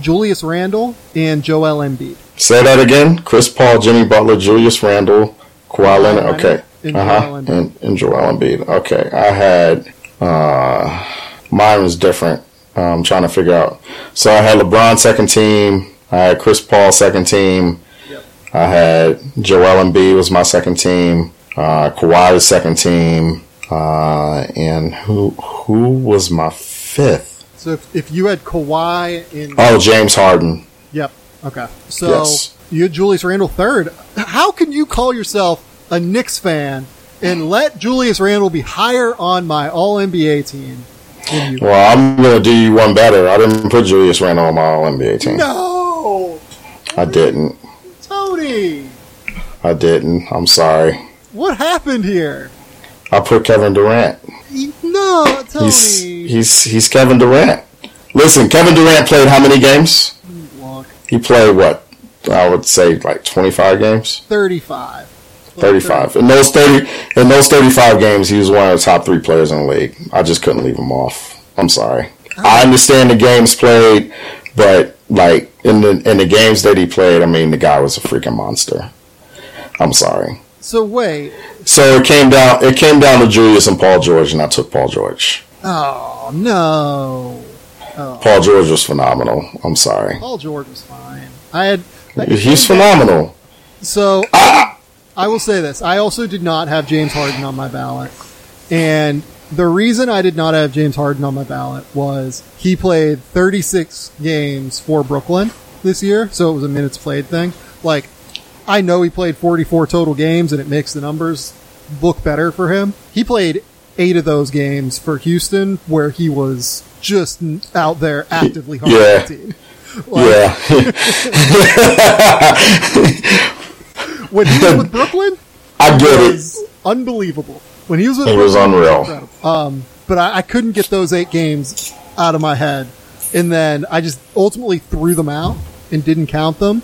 Julius Randle, and Joel Embiid. Say that again. Chris Paul, Jimmy Butler, Julius Randle, Kawhi Leonard. Leonard Okay. and Uh huh. Joel Embiid. And, and Joel Embiid. Okay. I had. Uh, mine was different. I'm trying to figure out. So I had LeBron second team. I had Chris Paul second team. Yep. I had Joel Embiid was my second team. Uh, Kawhi was second team. Uh, and who who was my fifth? So if, if you had Kawhi in, Oh, James Harden. yep, okay. So Yes. you had Julius Randle third. How can you call yourself a Knicks fan and let Julius Randle be higher on my All NBA team? Well, I'm gonna do you one better. I didn't put Julius Randle on my All NBA team. No, I didn't. Tony, I didn't. I'm sorry. what happened here? I put Kevin Durant. No, Tony. He's he's he's Kevin Durant. Listen, Kevin Durant played how many games? He played what? I would say like 25 games. 35. 35. In those 30 in those 35 games, he was one of the top 3 players in the league. I just couldn't leave him off. I'm sorry. Oh. I understand the games played, but like in the in the games that he played, I mean, the guy was a freaking monster. I'm sorry. So wait. So it came down. It came down to Julius and Paul George, and I took Paul George. Oh no. Oh. Paul George was phenomenal. I'm sorry. Paul George was fine. I had. He's phenomenal. So I will say this: I also did not have James Harden on my ballot, and the reason I did not have James Harden on my ballot was he played 36 games for Brooklyn this year, so it was a minutes played thing. Like, I know he played 44 total games, and it makes the numbers look better for him. He played eight of those games for Houston, where he was just out there actively harming Yeah. the team. Like, Yeah, when he was with Brooklyn, I get it. was unbelievable. When he was with It was unreal. Um, but I, I couldn't get those eight games out of my head, and then I just ultimately threw them out and didn't count them.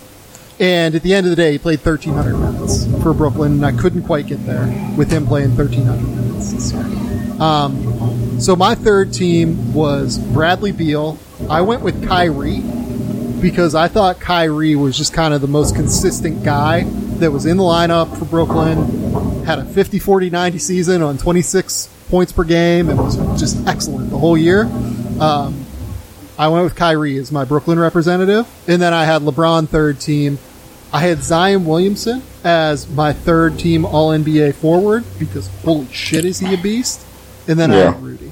And at the end of the day, he played 1,300 minutes for Brooklyn, and I couldn't quite get there with him playing 1,300 minutes. Um, so my third team was Bradley Beal. I went with Kyrie because I thought Kyrie was just kind of the most consistent guy that was in the lineup for Brooklyn. Had a 50 40 90 season on 26 points per game and was just excellent the whole year. Um, I went with Kyrie as my Brooklyn representative. And then I had LeBron third team. I had Zion Williamson as my third team All NBA forward because holy shit is he a beast. And then I Yeah. had Rudy.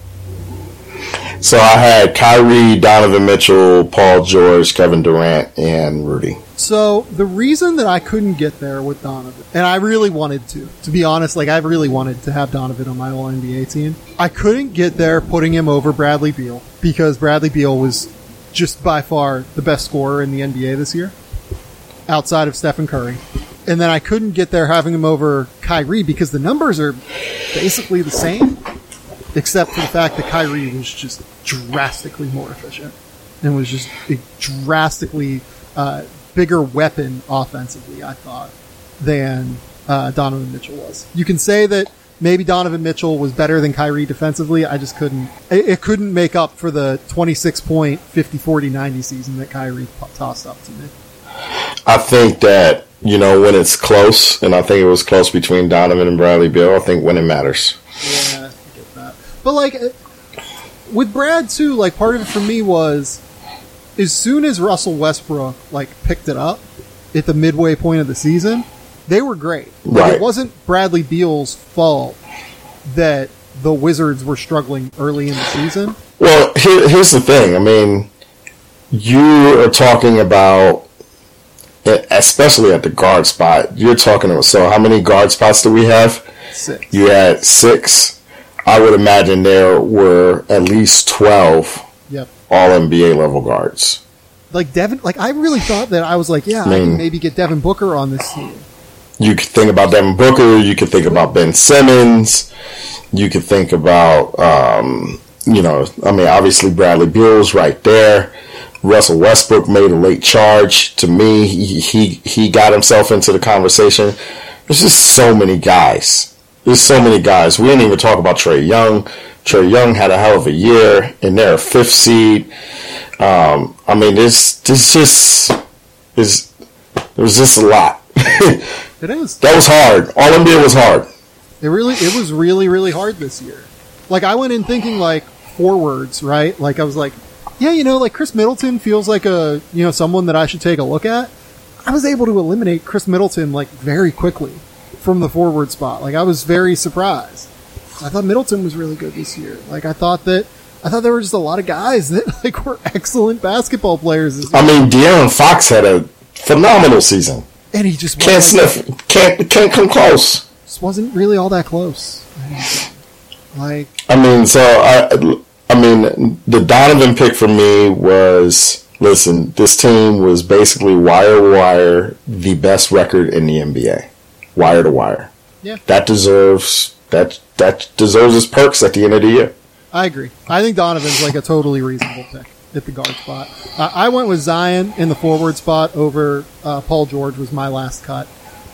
So I had Kyrie, Donovan Mitchell, Paul George, Kevin Durant, and Rudy. So the reason that I couldn't get there with Donovan, and I really wanted to, to be honest, like I really wanted to have Donovan on my All NBA team, I couldn't get there putting him over Bradley Beal because Bradley Beal was just by far the best scorer in the NBA this year, outside of Stephen Curry. And then I couldn't get there having him over Kyrie because the numbers are basically the same, except for the fact that Kyrie was just drastically more efficient and was just a drastically uh, bigger weapon offensively, I thought, than uh, Donovan Mitchell was. You can say that maybe Donovan Mitchell was better than Kyrie defensively. I just couldn't. It, it couldn't make up for the 26 point 50 40 90 season that Kyrie tossed up to me. I think that you know when it's close, and I think it was close between Donovan and Bradley Beal. I think when it matters. Yeah, I get that. But like uh, with Brad too, like part of it for me was as soon as Russell Westbrook like picked it up, at the midway point of the season, they were great. Like, Right. It wasn't Bradley Beal's fault that the Wizards were struggling early in the season. Well, here, here's the thing. I mean, you are talking about, especially at the guard spot. You're talking about. So, how many guard spots do we have? Six. You had six. I would imagine there were at least twelve Yep. All NBA level guards. Like Devin, like I really thought that I was like, yeah, I mean- can maybe get Devin Booker on this team. You could think about Devin Booker. You could think about Ben Simmons. You could think about, um, you know, I mean, obviously Bradley Beal's right there. Russell Westbrook made a late charge. To me, he he, he got himself into the conversation. There's just so many guys. There's so many guys. We didn't even talk about Trae Young. Trae Young had a hell of a year, and they're a fifth seed. Um, I mean, there's there's just is there's just a lot. It is. That was hard. All NBA was hard. It really, it was really, really hard this year. Like I went in thinking like forwards, right? Like I was like, yeah, you know, like Khris Middleton feels like a, you know, someone that I should take a look at. I was able to eliminate Khris Middleton like very quickly from the forward spot. Like I was very surprised. I thought Middleton was really good this year. Like I thought that, I thought there were just a lot of guys that like were excellent basketball players, this year. I mean, De'Aaron Fox had a phenomenal season. and he just Can't sniff. Can't can't come close. just wasn't really all that close. Like I mean, so I I mean, the Donovan pick for me was listen. This team was basically wire wire the best record in the NBA, wire to wire. Yeah. that deserves that that deserves his perks at the end of the year. I agree. I think Donovan's like a totally reasonable pick at the guard spot. Uh, I went with Zion in the forward spot over uh, Paul George was my last cut.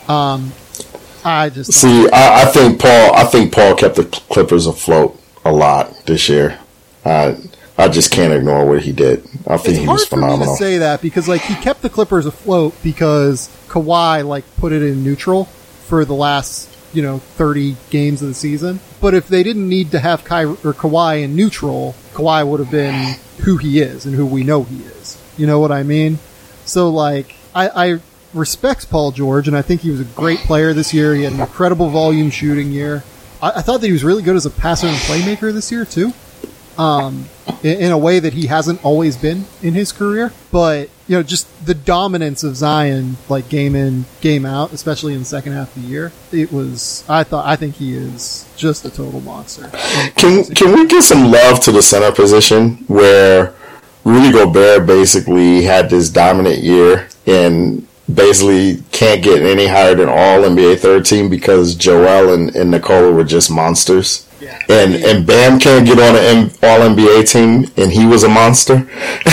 Um, I just See, I, I think Paul. I think Paul kept the Clippers afloat a lot this year. I I just can't ignore what he did. I think it's he hard was for me phenomenal. to say that because like he kept the Clippers afloat because Kawhi like put it in neutral for the last you know 30 games of the season. But if they didn't need to have Ky- or Kawhi in neutral, Kawhi would have been who he is and who we know he is. You know what I mean? So like I, I respect Paul George and I think he was a great player this year. He had an incredible volume shooting year. I, I thought that he was really good as a passer and playmaker this year too um, in, in a way that he hasn't always been in his career. But you know, just the dominance of Zion, like game in, game out, especially in the second half of the year, it was. I thought. I think he is just a total monster. Can can we give some love to the center position where Rudy Gobert basically had this dominant year and basically can't get any higher than all NBA third team because Joel and, and Nikola were just monsters. And and Bam can't get on an all NBA team and he was a monster.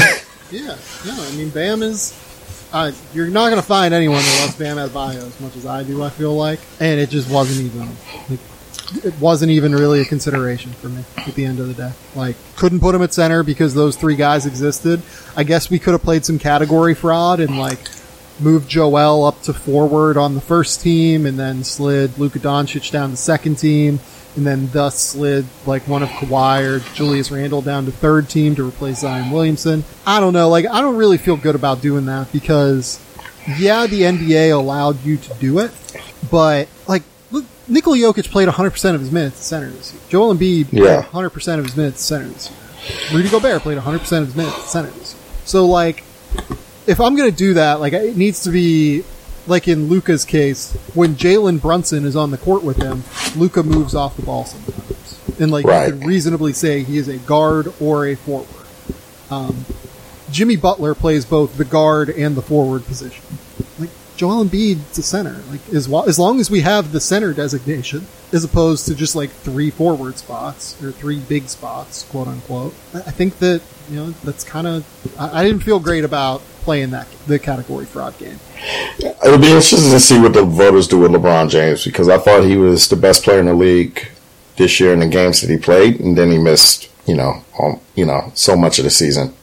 Yeah, no, I mean Bam is. Uh, you're not going to find anyone that loves Bam Adebayo as much as I do. I feel like, and it just wasn't even. Like, it wasn't even really a consideration for me at the end of the day. Like, couldn't put him at center because those three guys existed. I guess we could have played some category fraud and like moved Joel up to forward on the first team, and then slid Luka Doncic down to second team, and then thus slid like one of Kawhi or Julius Randle down to third team to replace Zion Williamson. I don't know. Like, I don't really feel good about doing that because, yeah, the NBA allowed you to do it, but like. look, Nikola Jokic played 100% of his minutes at center this year. Joel Embiid played Yeah. 100% of his minutes at center this year. Rudy Gobert played 100% of his minutes at center this year. So, like, if I'm going to do that, like, it needs to be like in Luka's case, when Jalen Brunson is on the court with him, Luka moves off the ball sometimes. And, like, Right. you could reasonably say he is a guard or a forward. Um, Jimmy Butler plays both the guard and the forward position. Joel Embiid's a center. Like, as, as long as we have the center designation, as opposed to just like three forward spots or three big spots, quote unquote, I think that, you know, that's kind of, I, I didn't feel great about playing that, the category fraud game. It'll be interesting to see what the voters do with LeBron James because I thought he was the best player in the league this year in the games that he played, and then he missed, you know, you know, so much of the season.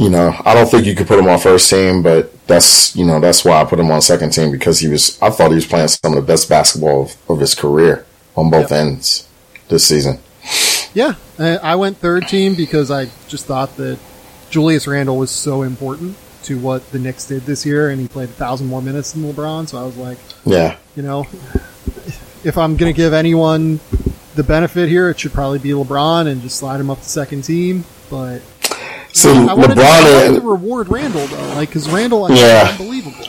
You know, I don't think you could put him on first team, but that's you know that's why I put him on second team because he was. I thought he was playing some of the best basketball of, of his career on both Yep. ends this season. Yeah, I I went third team because I just thought that Julius Randle was so important. to what the Knicks did this year, and he played a thousand more minutes than LeBron. So I was like, Yeah. you know, if I'm going to give anyone the benefit here, it should probably be LeBron and just slide him up to second team. But So I wanted, to, wanted to reward Randle though, like because Randle, I think, Yeah. unbelievable.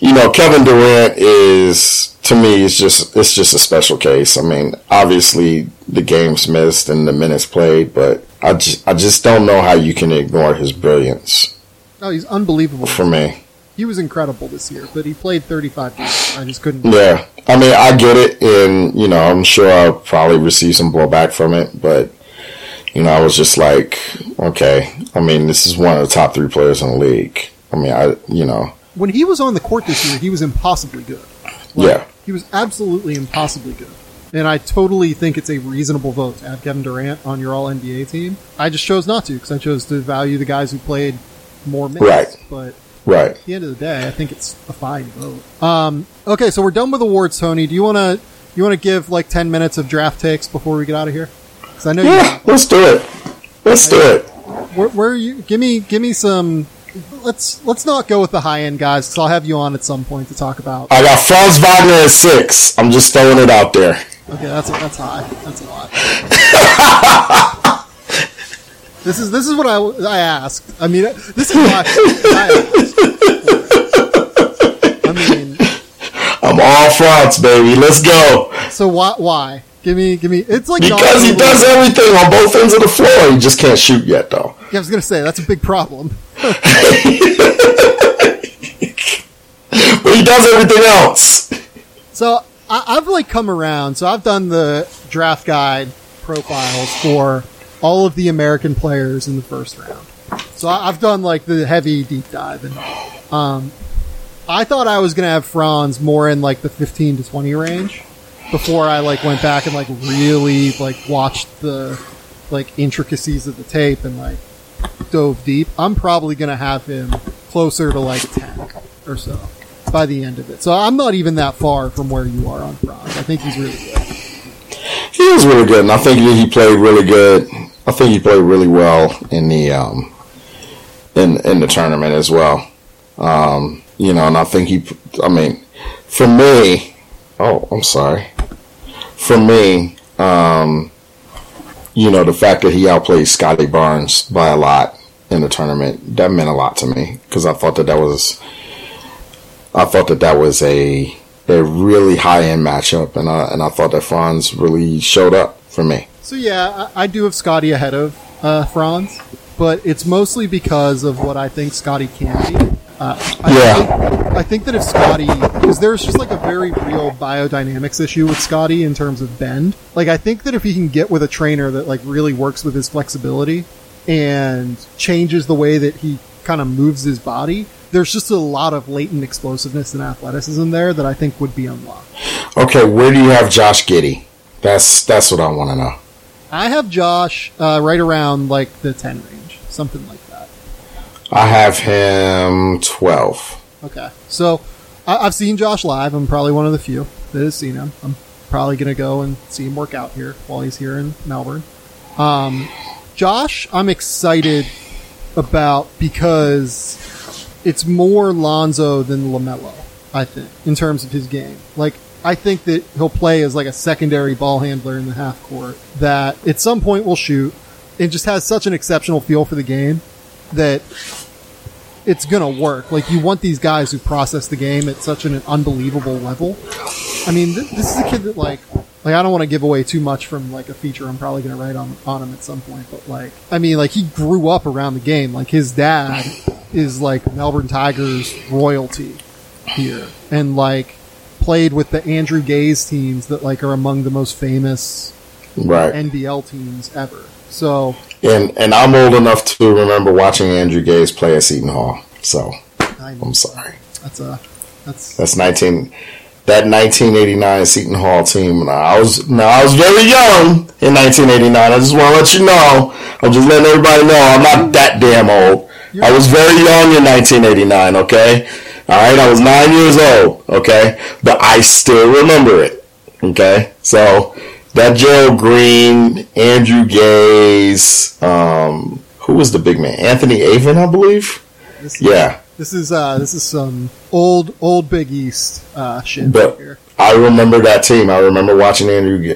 you know, Kevin Durant is to me it's just it's just a special case. I mean, obviously the games missed and the minutes played, but I just I just don't know how you can ignore his brilliance No, he's unbelievable. for me. He was incredible this year, but he played 35 games. I just couldn't. Yeah, I mean, I get it, and you know, I'm sure I'll probably receive some blowback from it, but you know, I was just like, okay. I mean, this is one of the top three players in the league. I mean, I you know, When he was on the court this year, he was impossibly good. yeah, He was absolutely impossibly good. And I totally think it's a reasonable vote to have Kevin Durant on your All NBA team. I just chose not to because I chose to value the guys who played more minutes. Right. But right. at the end of the day, I think it's a fine vote. Um, okay, so we're done with awards, Tony. Do you want to you want to give like ten minutes of draft takes before we get out of here? Because I know Yeah, let's do it. Let's do it. Where, where are you? Give me give me some. Let's let's not go with the high end guys because I'll have you on at some point to talk about. I got Franz Wagner at six. I'm just throwing it out there. Okay, that's that's high. That's a lot. this is this is what I, I asked. I mean, this is why I asked. I mean, I'm all Franz, baby. Let's go. so why why? Give me give me. It's like Because he does everything on both ends of the floor. He just can't shoot yet, though. Yeah, I was gonna say that's a big problem. But he does everything else. So I, I've like come around. So I've done the draft guide profiles for all of the American players in the first round. So I, I've done like the heavy deep dive, and um, I thought I was gonna have Franz more in like the fifteen to twenty range before I like went back and like really like watched the like intricacies of the tape and like dove deep. I'm probably gonna have him closer to like ten or so by the end of it. So I'm not even that far from where you are on Franz. I think he's really good. He was really good, and I think he played really good. I think he played really well in the um, in in the tournament as well. Um, you know, and I think he. I mean, for me, oh, I'm sorry. For me, um, you know, the fact that he outplayed Scottie Barnes by a lot in the tournament that meant a lot to me because I thought that that was. I thought that that was a a really high end matchup, and I and I thought that Franz really showed up for me. So yeah, I, I do have Scottie ahead of uh, Franz, but it's mostly because of what I think Scottie can be. Uh, I Yeah. Think, I think that if Scottie, because there's just like a very real biodynamics issue with Scottie in terms of bend. Like I think that if he can get with a trainer that like really works with his flexibility and changes the way that he kind of moves his body, there's just a lot of latent explosiveness and athleticism there that I think would be unlocked. Okay, where do you have Josh Giddey? That's that's what I want to know. I have Josh uh, right around like the 10 range, something like that. I have him twelve. Okay. So I- I've seen Josh live. I'm probably one of the few that has seen him. I'm probably going to go and see him work out here while he's here in Melbourne. Um, Josh, I'm excited about because it's more Lonzo than LaMelo, I think, in terms of his game. Like, I think that he'll play as like a secondary ball handler in the half court that at some point will shoot and just has such an exceptional feel for the game that it's gonna work. Like you want these guys who process the game at such an unbelievable level. I mean, th- this is a kid that like, like I don't want to give away too much from like a feature I'm probably gonna write on on him at some point. But like, I mean, like he grew up around the game. Like his dad is like Melbourne Tigers royalty here, and like played with the Andrew Gaze teams that like are among the most famous Right. NBL teams ever. So And and I'm old enough to remember watching Andrew Gaze play at Seton Hall. So I'm sorry. that's a that's That's 19. That 1989 Seton Hall team. Now, I was now I was very young in 1989. I just want to let you know. I'm just letting everybody know I'm not that damn old. I was very young in 1989. Okay, all right. I was nine years old. Okay, but I still remember it. Okay, so that Gerald Greene, Andrew Gaze, um, who was the big man? Anthony Avent, I believe. this is, Yeah. this is uh, this is some old old Big East uh, shit But here. I remember that team. I remember watching Andrew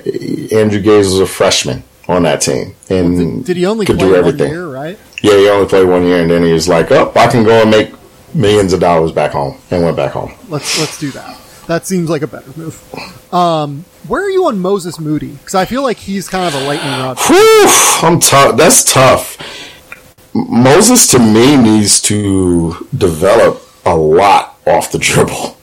Andrew Gaze was a freshman on that team, and Did he only could play do one everything. year, right? Yeah, he only played one year, and then he was like, "Oh, I can go and make millions of dollars back home," and went back home. Let's let's do that. That seems like a better move. Um, where are you on Moses Moody? Because I feel like he's kind of a lightning rod. Whew, I'm tough. That's tough. Moses to me needs to develop a lot off the dribble.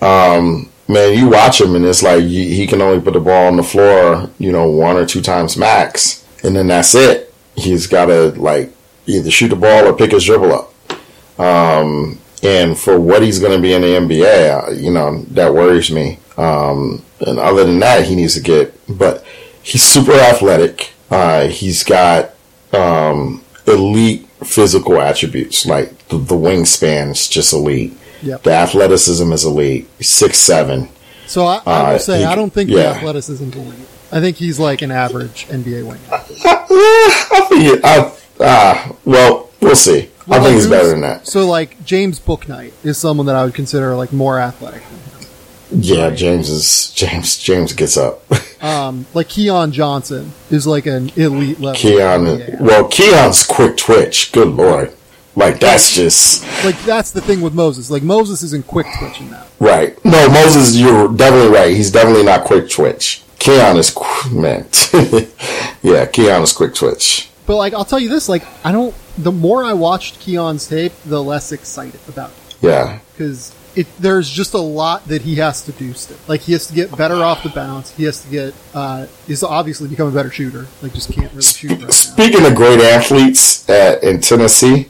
Um, man, you watch him and it's like he he can only put the ball on the floor, you know, one or two times max, and then that's it. He's got to like either shoot the ball or pick his dribble up. Um, and for what he's going to be in the NBA, uh, you know, that worries me. Um, and other than that, he needs to get, but he's super athletic. Uh, he's got um, elite physical attributes, like the, the wingspan is just elite. Yep. The athleticism is elite. Six seven. So I, I will Uh, say he- I don't think yeah. the athleticism is elite. I think he's like an average NBA wing. I think it, I, uh, well, we'll see. I Well, think he's better than that. So like James Bouknight is someone that I would consider like more athletic. Than him. Yeah, James is James. James gets up. Um, like Keon Johnson is like an elite level. Keon, well, Keon's quick twitch. Good lord, like that's just like that's the thing with Moses. Like Moses isn't quick twitching that. right. No, Moses, you're definitely right. He's definitely not quick twitch. Keon is qu- man. yeah, Keon is quick twitch. But like I'll tell you this, like I don't. The more I watched Keon's tape, the less excited about it Yeah, because it there's just a lot that he has to do still. Like he has to get better off the bounce. He has to get. uh He's obviously become a better shooter. Like just can't really shoot right now. Speaking of great athletes at, in Tennessee,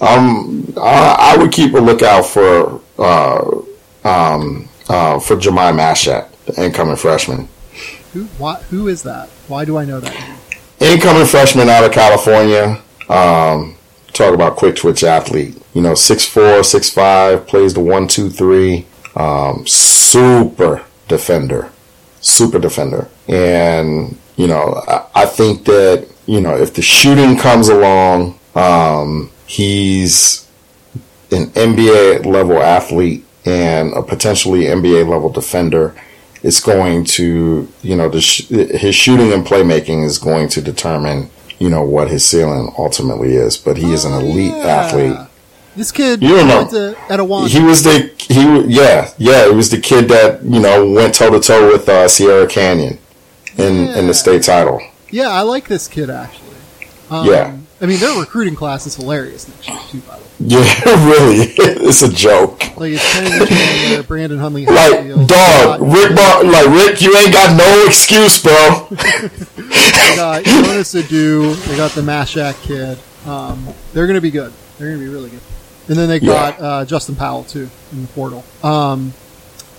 um, I, I would keep a lookout for uh, um, uh, for Jahmai Mashack, the incoming freshman. Who? Why, who is that? Why do I know that? Incoming freshman out of California. Um, talk about quick twitch athlete. You know, 6'4", 6'5", plays the one, two, three. Um, super defender, super defender, and you know, I, I think that you know if the shooting comes along, um, he's an NBA level athlete and a potentially NBA level defender. It's going to, you know, the sh- his shooting and playmaking is going to determine, you know, what his ceiling ultimately is. But he is an Oh, elite yeah. athlete. This kid You don't know. to Etiwanda. He was the he yeah yeah it was the kid that you know went toe to toe with uh, Sierra Canyon in in the state title. yeah, I like this kid actually. Um, Yeah. I mean, their recruiting class is hilarious next year too. By the way, Yeah, really, it's a joke. like it's Chandler, Brandon Huntley, Like dog, Rick, Bar- like Rick, you ain't got no excuse, bro. They got Jonas Aidoo. They got the Mashack kid. Um, they're going to be good. They're going to be really good. And then they got uh, Justin Powell too in the portal. Um,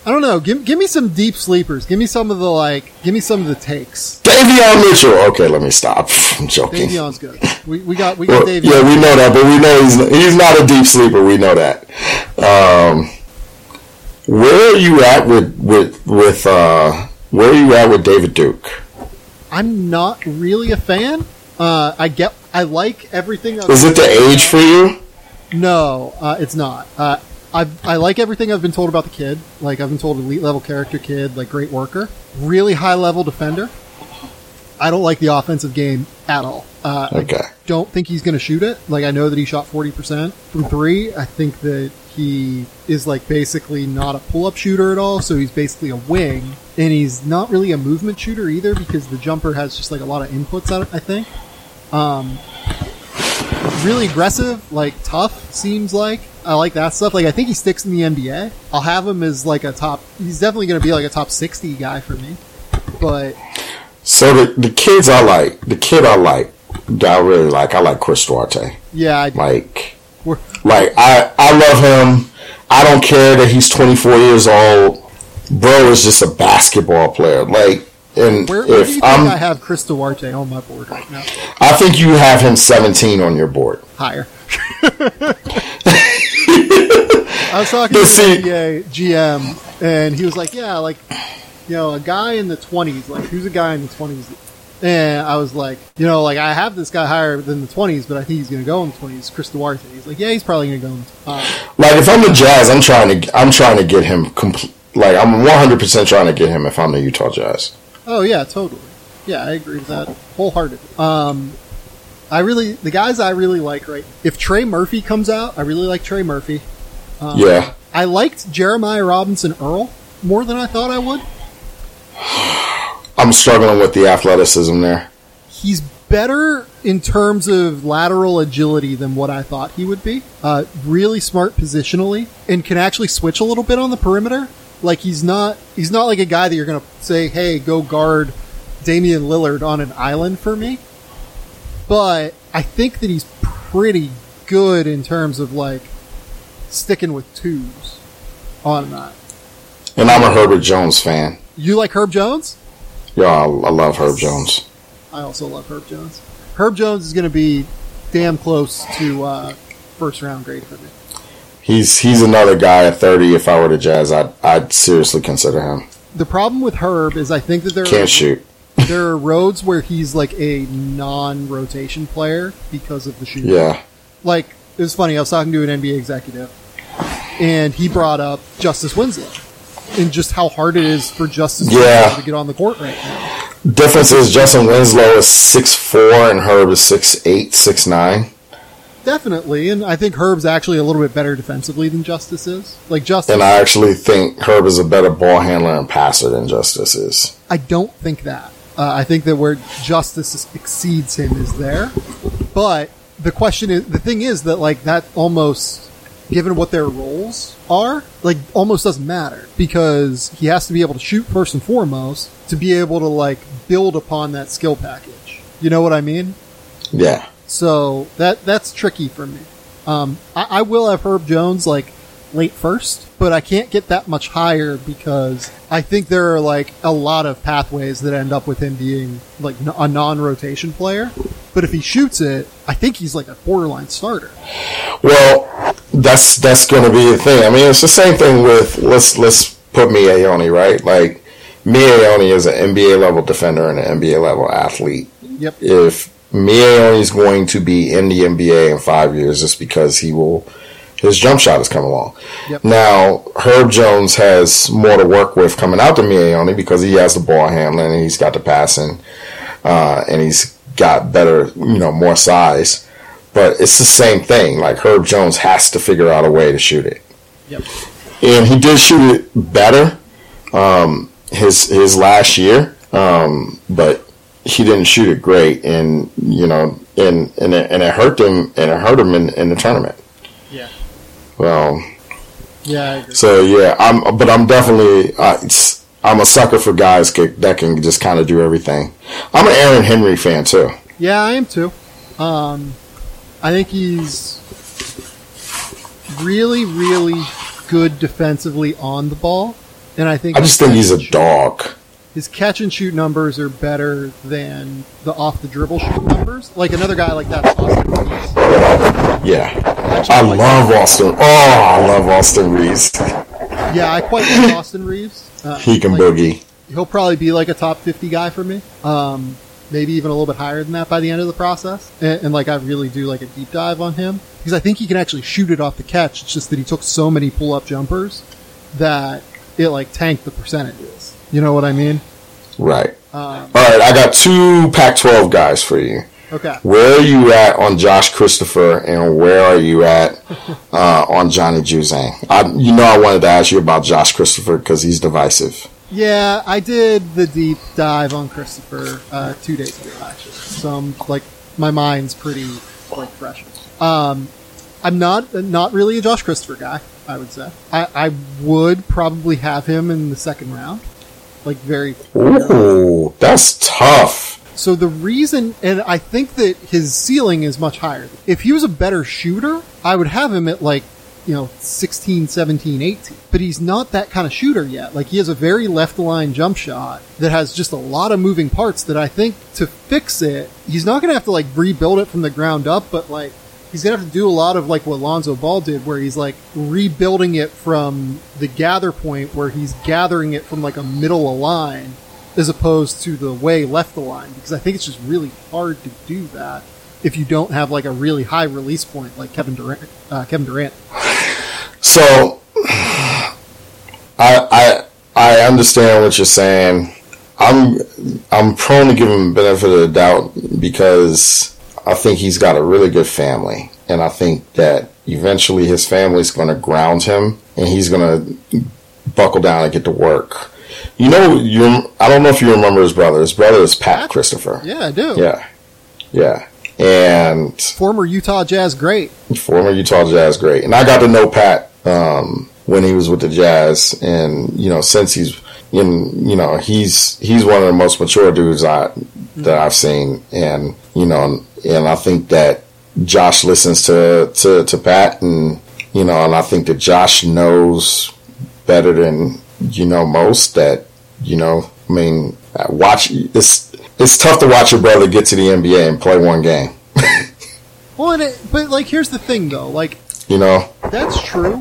I don't know. Give, give me some deep sleepers. Give me some of the like. Give me some of the takes. Davion Mitchell. Okay, let me stop. I'm joking. Davion's good. We, we got we got Well, Davion. yeah, we know that, but we know he's he's not a deep sleeper. We know that. Um, where are you at with with with uh, where are you at with David Duke? I'm not really a fan. Uh, I get. I like everything. Is it the age for you? No, uh, it's not. Uh, I I like everything I've been told about the kid. Like I've been told, elite level character kid, like great worker, really high level defender. I don't like the offensive game at all. Uh, I Okay. don't think he's going to shoot it. Like I know that he shot forty percent from three. I think that he is like basically not a pull up shooter at all. So he's basically a wing, and he's not really a movement shooter either because the jumper has just like a lot of inputs on it. I think. Um, really aggressive, like tough. Seems like I like that stuff. Like I think he sticks in the NBA. I'll have him as like a top. He's definitely going to be like a top sixty guy for me. But So the the kids I like, the kid I like, that I really like, I like Chris Duarte. yeah, I, Like, we're, like I I love him. I don't care that he's 24 years old. Bro is just a basketball player. Like, and where, where do you if think I'm, I have Chris Duarte on my board right now? I think you have him 17 on your board. Higher. I was talking to the NBA GM, and he was like, "Yeah, like, you know, a guy in the twenties. Like, who's a guy in the twenties And I was like, you know, like I have this guy higher than the 20s, but I think he's going to go in the 20s. Chris Duarte. He's like, yeah, he's probably going to go in. The, uh, Like if I'm the Jazz, I'm trying to I'm trying to get him compl- like I'm 100 percent trying to get him if I'm the Utah Jazz. oh yeah, totally. Yeah, I agree with that wholeheartedly. Um, I really the guys I really like right. If Trey Murphy comes out, I really like Trey Murphy. Um, Yeah, I liked Jeremiah Robinson Earl more than I thought I would. I'm struggling with the athleticism there. He's better in terms of lateral agility than what I thought he would be. Uh, really smart positionally and can actually switch a little bit on the perimeter. Like he's not he's not like a guy that you're gonna say, "Hey, go guard Damian Lillard on an island for me." But I think that he's pretty good in terms of like sticking with twos on that. And I'm a Herbert Jones fan. You like Herb Jones? Yeah, I, I love Herb Jones. I also love Herb Jones. Herb Jones is going to be damn close to uh, first round grade for me. He's he's another guy at 30. If I were to Jazz, I'd I'd seriously consider him. The problem with Herb is I think that there are, Can't shoot. there are roads where he's like a non rotation player because of the shooting. Yeah, Like it was funny. I was talking to an NBA executive, and he brought up Justice Winslow and just how hard it is for Justice Yeah. Winslow to get on the court right now. difference is Justice Winslow is six four and Herb is six eight, six nine. Definitely, and I think Herb's actually a little bit better defensively than Justice is. Like Justice, And I actually think Herb is a better ball handler and passer than Justice is. I don't think that. Uh, I think that where justice exceeds him is there. But the question is, the thing is that like that almost, given what their roles are, like almost doesn't matter because he has to be able to shoot first and foremost to be able to like build upon that skill package. You know what I mean? Yeah. So that that's tricky for me. Um, I, I will have Herb Jones like late first, but I can't get that much higher because I think there are like a lot of pathways that end up with him being like n- a non-rotation player. But if he shoots it, I think he's like a borderline starter. Well, that's that's going to be the thing. I mean, it's the same thing with let's let's put Miye Oni, right? Like Miye Oni is an NBA level defender and an NBA level athlete. Yep. If Miye is going to be in the NBA in five years, it's because he will his jump shot has come along. Yep. Now Herb Jones has more to work with coming out to Miye Oni because he has the ball handling and he's got the passing, uh, and he's got better, you know, more size. But it's the same thing. Like Herb Jones has to figure out a way to shoot it, Yep. and he did shoot it better um, his his last year, um, but he didn't shoot it great, and you know, and and it, and it hurt him, and it hurt him in, in the tournament. Yeah. Well, Yeah. I agree. so yeah, I'm, but I'm definitely, uh, it's- I'm a sucker for guys that can just kind of do everything. I'm an Aaron Henry fan too. Yeah, I am too. Um, I think he's really, really good defensively on the ball, and I think I just think he's a dog. his catch and shoot numbers are better than the off the dribble shoot numbers. Like another guy like that, Austin Reaves. Yeah, I love Austin. Oh, I love Austin Reaves. Yeah, I quite like Austin Reaves. Uh, He can like, boogie. He'll probably be like a top fifty guy for me. Um, maybe even a little bit higher than that by the end of the process. And, and like I really do like a deep dive on him because I think he can actually shoot it off the catch. It's just that he took so many pull up jumpers that it like tanked the percentages. You know what I mean? Right. Um, All right, I got two Pac-12 guys for you. Okay. Where are you at on Josh Christopher, and where are you at uh, on Johnny Juzang? I, you know, I wanted to ask you about Josh Christopher because he's divisive. Yeah, I did the deep dive on Christopher uh, two days ago, actually. So I'm like, my mind's pretty like fresh. Um, I'm not not really a Josh Christopher guy. I would say I, I would probably have him in the second round, like very. Ooh, that's tough. So the reason, and I think that his ceiling is much higher. If he was a better shooter, I would have him at like, you know, 16, 17, 18. But he's not that kind of shooter yet. Like he has a very left line jump shot that has just a lot of moving parts that I think to fix it, he's not going to have to like rebuild it from the ground up, but like he's to have to do a lot of like what Lonzo Ball did where he's like rebuilding it from the gather point where he's gathering it from like a middle of line as opposed to the way left the line because I think it's just really hard to do that if you don't have like a really high release point like Kevin Durant. Uh, Kevin Durant. So, I I I understand what you're saying. I'm I'm prone to give him benefit of the doubt because I think he's got a really good family, and I think that eventually his family's going to ground him, and he's going to buckle down and get to work. You know, you I don't know if you remember his brother. His brother is Pat Christopher. Yeah, I do. Yeah, yeah, and Former Utah Jazz great. former Utah Jazz great. And I got to know Pat um, when he was with the Jazz, and you know, since he's in, you know, he's he's one of the most mature dudes I that I've seen, and you know, and I think that Josh listens to to to Pat, and you know, and I think that Josh knows better than you know most that you know. I mean, watch it's it's tough to watch your brother get to the NBA and play one game. Well, and it, but like here's the thing though, like You know, That's true.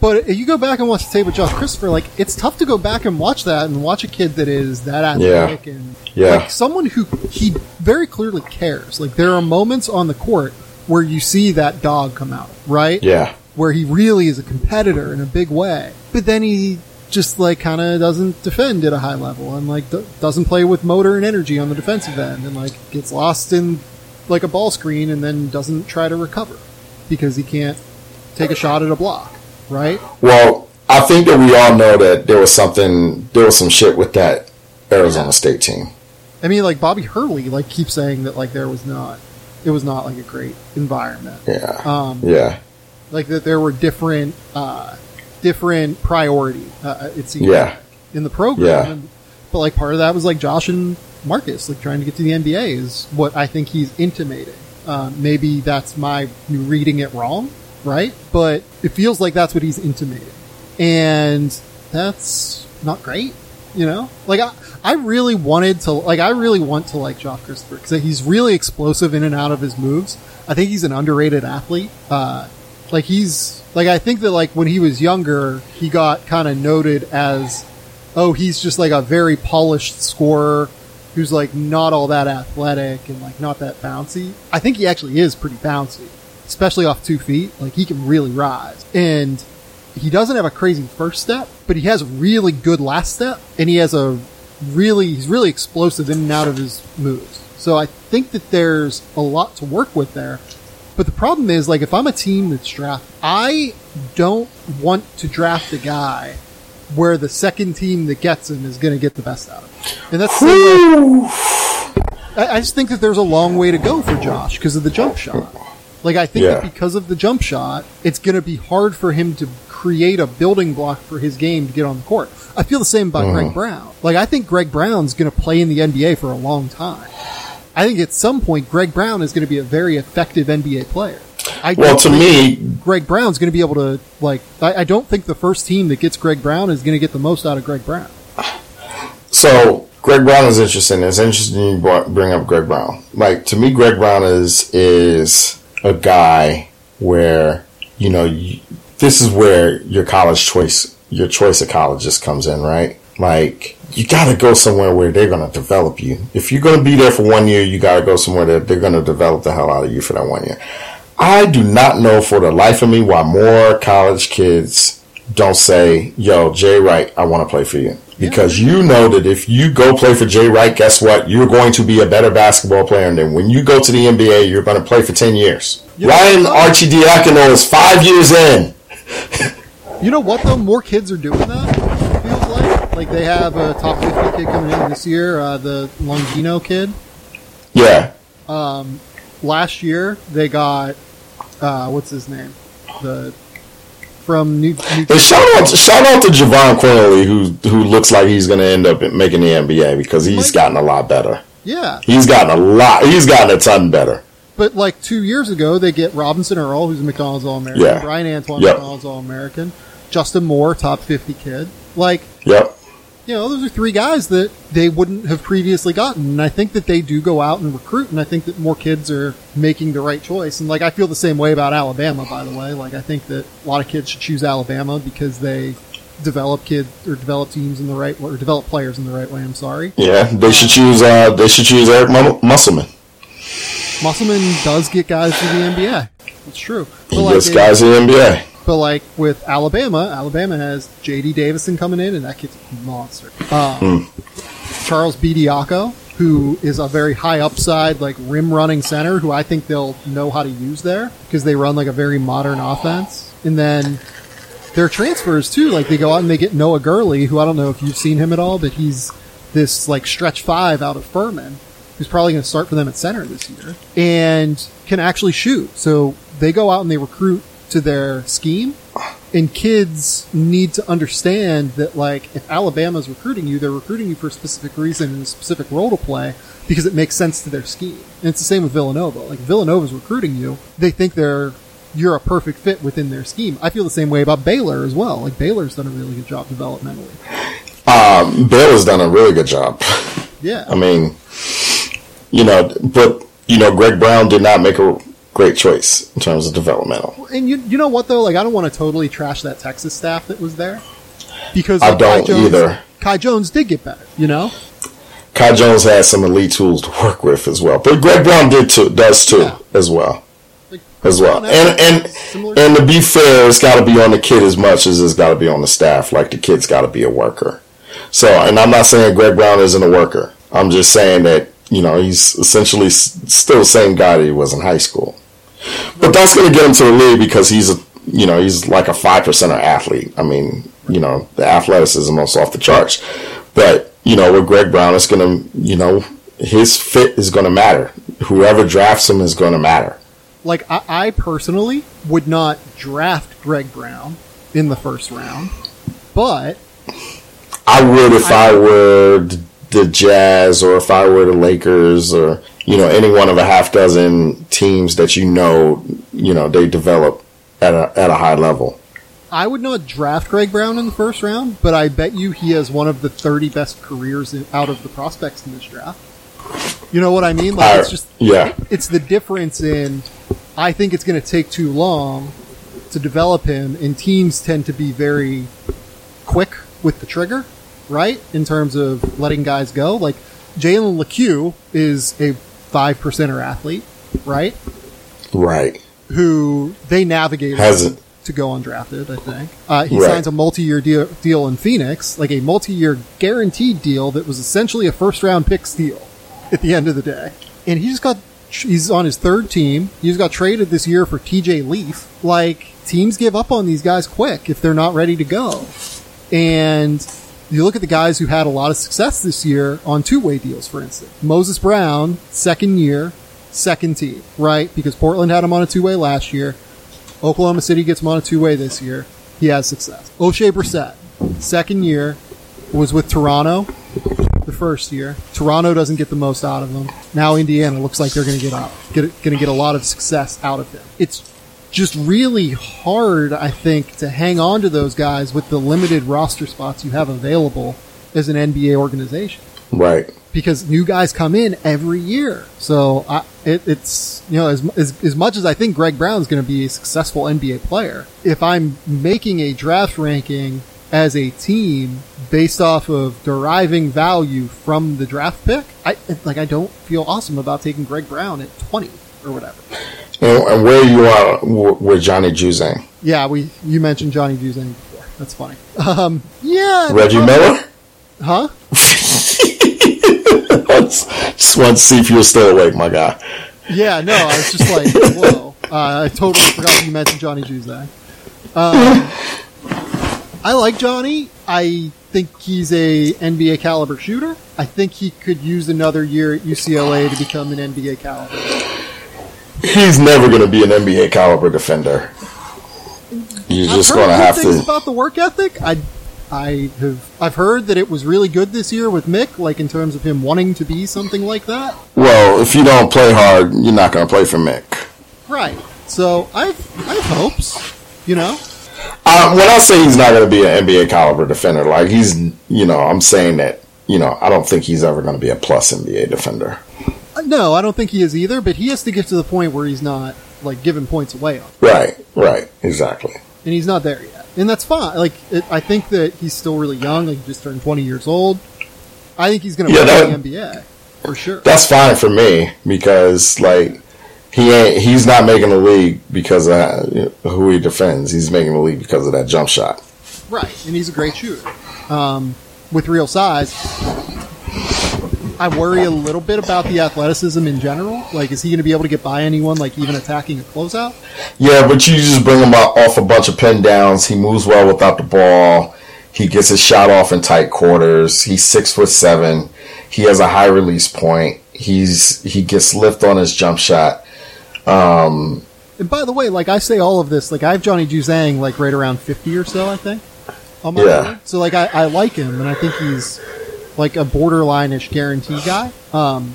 But if you go back and watch the tape with Josh Christopher, like it's tough to go back and watch that and watch a kid that is that athletic and Yeah. like someone who he very clearly cares. Like there are moments on the court where you see that dog come out, right? yeah, Where he really is a competitor in a big way, but then he just like kind of doesn't defend at a high level and like do- doesn't play with motor and energy on the defensive end and like gets lost in like a ball screen and then doesn't try to recover because he can't take a shot at a block, right? Well, I think that we all know that there was something, there was some shit with that Arizona State team. I mean, like Bobby Hurley, like keeps saying that like there was not, it was not like a great environment. Yeah, Um, yeah, like that there were different, uh, different priority. Uh, it seems yeah, in the program. Yeah. And, but like part of that was like Josh and Marcus, like trying to get to the NBA is what I think he's intimating. Um, maybe that's my reading it wrong, right? But it feels like that's what he's intimating, and that's not great. You know, like I, I really wanted to, like I really want to like Josh Christopher because he's really explosive in and out of his moves. I think he's an underrated athlete. Uh, like he's like I think that like when he was younger, he got kind of noted as oh he's just like a very polished scorer who's like not all that athletic and like not that bouncy. I think he actually is pretty bouncy, especially off two feet. Like he can really rise and he doesn't have a crazy first step, but he has a really good last step and he has a really he's really explosive in and out of his moves. So I think that there's a lot to work with there. But the problem is, like, if I'm a team that's draft, I don't want to draft a guy where the second team that gets him is going to get the best out of him. And that's the way. I, I just think that there's a long way to go for Josh because of the jump shot. Like, I think Yeah. that because of the jump shot, it's going to be hard for him to create a building block for his game to get on the court. I feel the same about Greg uh-huh. Brown. Like, I think Greg Brown's going to play in the NBA for a long time. I think at some point, Greg Brown is going to be a very effective NBA player. I Well, to me, Greg Brown's going to be able to like. I, I don't think the first team that gets Greg Brown is going to get the most out of Greg Brown. so Greg Brown is interesting. It's interesting you bring up Greg Brown. Like to me, Greg Brown is is a guy where you know you, this is where your college choice, your choice of colleges comes in, right? Like you got to go somewhere where they're going to develop you. If you're going to be there for one year, you got to go somewhere that they're going to develop the hell out of you for that one year. I do not know for the life of me why more college kids don't say, "Yo, Jay Wright, I want to play for you." Because you know that if you go play for Jay Wright, guess what? You're going to be a better basketball player. And then when you go to the NBA, you're going to play for 10 years. Yeah. Ryan Arcidiacono is five years in. You know what though? More kids are doing that. Like like they have a top fifty kid coming in this year. Uh, the Longino kid. Yeah. Um, Last year they got uh, what's his name? The from New. New shout out, shout out to Jahvon Quinerly, who who looks like he's going to end up making the NBA because he's Mike- gotten a lot better. yeah, He's gotten a lot. He's gotten a ton better. But like two years ago, they get Robinson Earl, who's a McDonald's All American, Yeah. Bryan Antoine, Yep. McDonald's All American, Justin Moore, top fifty kid. Like Yep. You know, those are three guys that they wouldn't have previously gotten. And I think that they do go out and recruit, and I think that more kids are making the right choice. And like I feel the same way about Alabama, by the way. Like I think that a lot of kids should choose Alabama because they develop kids or develop teams in the right way, or develop players in the right way. I'm sorry. Yeah, they should choose. Uh, they should choose Eric Mu- Musselman. Musselman does get guys to the NBA. It's true. But He like, gets guys in the NBA. But like with Alabama, Alabama has J.D. Davison coming in, and that kid's a monster. Um, Charles Bediako, who is a very high upside, like rim running center, who I think they'll know how to use there because they run like a very modern offense. And then their transfers too, like they go out and they get Noah Gurley, who I don't know if you've seen him at all, but he's this like stretch five out of Furman, who's probably going to start for them at center this year, and can actually shoot. So they go out and they recruit to their scheme. And kids need to understand that, like, if Alabama's recruiting you, they're recruiting you for a specific reason and a specific role to play because it makes sense to their scheme. And it's the same with Villanova. Like, Villanova's recruiting you, they think they're you're a perfect fit within their scheme. I feel the same way about Baylor as well. Like, Baylor's done a really good job developmentally. Um, Baylor's done a really good job. Yeah. I mean, you know, but you know, Greg Brown did not make a great choice in terms of developmental. And you, you know what though? Like I don't want to totally trash that Texas staff that was there because I don't Kai Jones, either. Kai Jones did get better, you know. Kai Jones has some elite tools to work with as well, but Greg Brown did too, does too Yeah. as well. Like, As well, and and and to be fair, it's got to be on the kid as much as it's got to be on the staff. Like the kid's got to be a worker. So, and I'm not saying Greg Brown isn't a worker. I'm just saying that you know he's essentially s- still the same guy that he was in high school. But that's going to get him to the league because he's a you know he's like a five percenter athlete. I mean, you know the athleticism is off the charts. But you know with Greg Brown, it's going to you know his fit is going to matter. Whoever drafts him is going to matter. like I, I personally would not draft Greg Brown in the first round, but I would if I, were the- the Jazz or if I were the Lakers or you know any one of a half dozen teams that you know you know they develop at a at a high level. I would not draft Greg Brown in the first round. But I bet you he has one of the thirty best careers in, out of the prospects in this draft. You know what I mean? Like I- it's just yeah. it's the difference in I think it's going to take too long to develop him, and teams tend to be very quick with the trigger, right? In terms of letting guys go. Like Jalen Lecque is a five percenter athlete, right? Right. Who they navigated Hasn't to go undrafted. I think uh, he Right. signs a multi-year deal, deal in Phoenix, like a multi-year guaranteed deal that was essentially a first-round pick steal at the end of the day. And he just got he's on his third team. He just got traded this year for T.J. Leaf. Like teams give up on these guys quick if they're not ready to go. And you look at the guys who had a lot of success this year on two-way deals, for instance. Moses Brown, second year, second team, right? Because Portland had him on a two-way last year. Oklahoma City gets him on a two-way this year. He has success. Oshae Brissett, second year, was with Toronto the first year. Toronto doesn't get the most out of him. Now Indiana looks like they're going to get going to get a lot of success out of him. It's just really hard, I think, to hang on to those guys with the limited roster spots you have available as an NBA organization right. because new guys come in every year. So I, it, it's you know as, as as much as I think Greg Brown's going to be a successful NBA player, if I'm making a draft ranking as a team based off of deriving value from the draft pick, I like I don't feel awesome about taking Greg Brown at 20 or whatever. And, and where you are with Johnny Juzang, Yeah, we you mentioned Johnny Juzang before. That's funny. Um, yeah, Reggie Miller. huh? Just wanted to see if you were still awake, my guy. Yeah, no, I was just like, whoa. Uh, I totally forgot you mentioned Johnny Juzang. Um, I like Johnny. I think he's a NBA caliber shooter. I think he could use another year at UCLA to become an NBA caliber. He's never going to be an NBA caliber defender. You're I've just going to have to. about the work ethic. I, I have, I've heard that it was really good this year with Mick, like in terms of him wanting to be something like that. Well, if you don't play hard, you're not going to play for Mick. Right. So I've, I have hopes. You know. Uh, when I say he's not going to be an NBA caliber defender, like he's, you know, I'm saying that, you know, I don't think he's ever going to be a plus NBA defender. No, I don't think he is either, but he has to get to the point where he's not like giving points away on. Right, right, exactly. And he's not there yet. and that's fine. Like, it, I think that he's still really young. Like, he just turned 20 years old. I think he's going to Yeah, play the NBA for sure. That's fine for me because like he ain't he's not making the league because of who he defends. He's making the league because of that jump shot. Right, and he's a great shooter um, with real size. I worry a little bit about the athleticism in general. Like, is he going to be able to get by anyone, like even attacking a closeout? Yeah, but you just bring him out off a bunch of pin downs. He moves well without the ball. He gets his shot off in tight quarters. He's six foot seven. He has a high release point. He's he gets lift on his jump shot. Um, And by the way, like I say all of this, like I have Johnny Juzang like right around fifty or so, I think. Yeah. board. So like I, I like him, and I think he's like a borderline-ish guarantee guy. Um,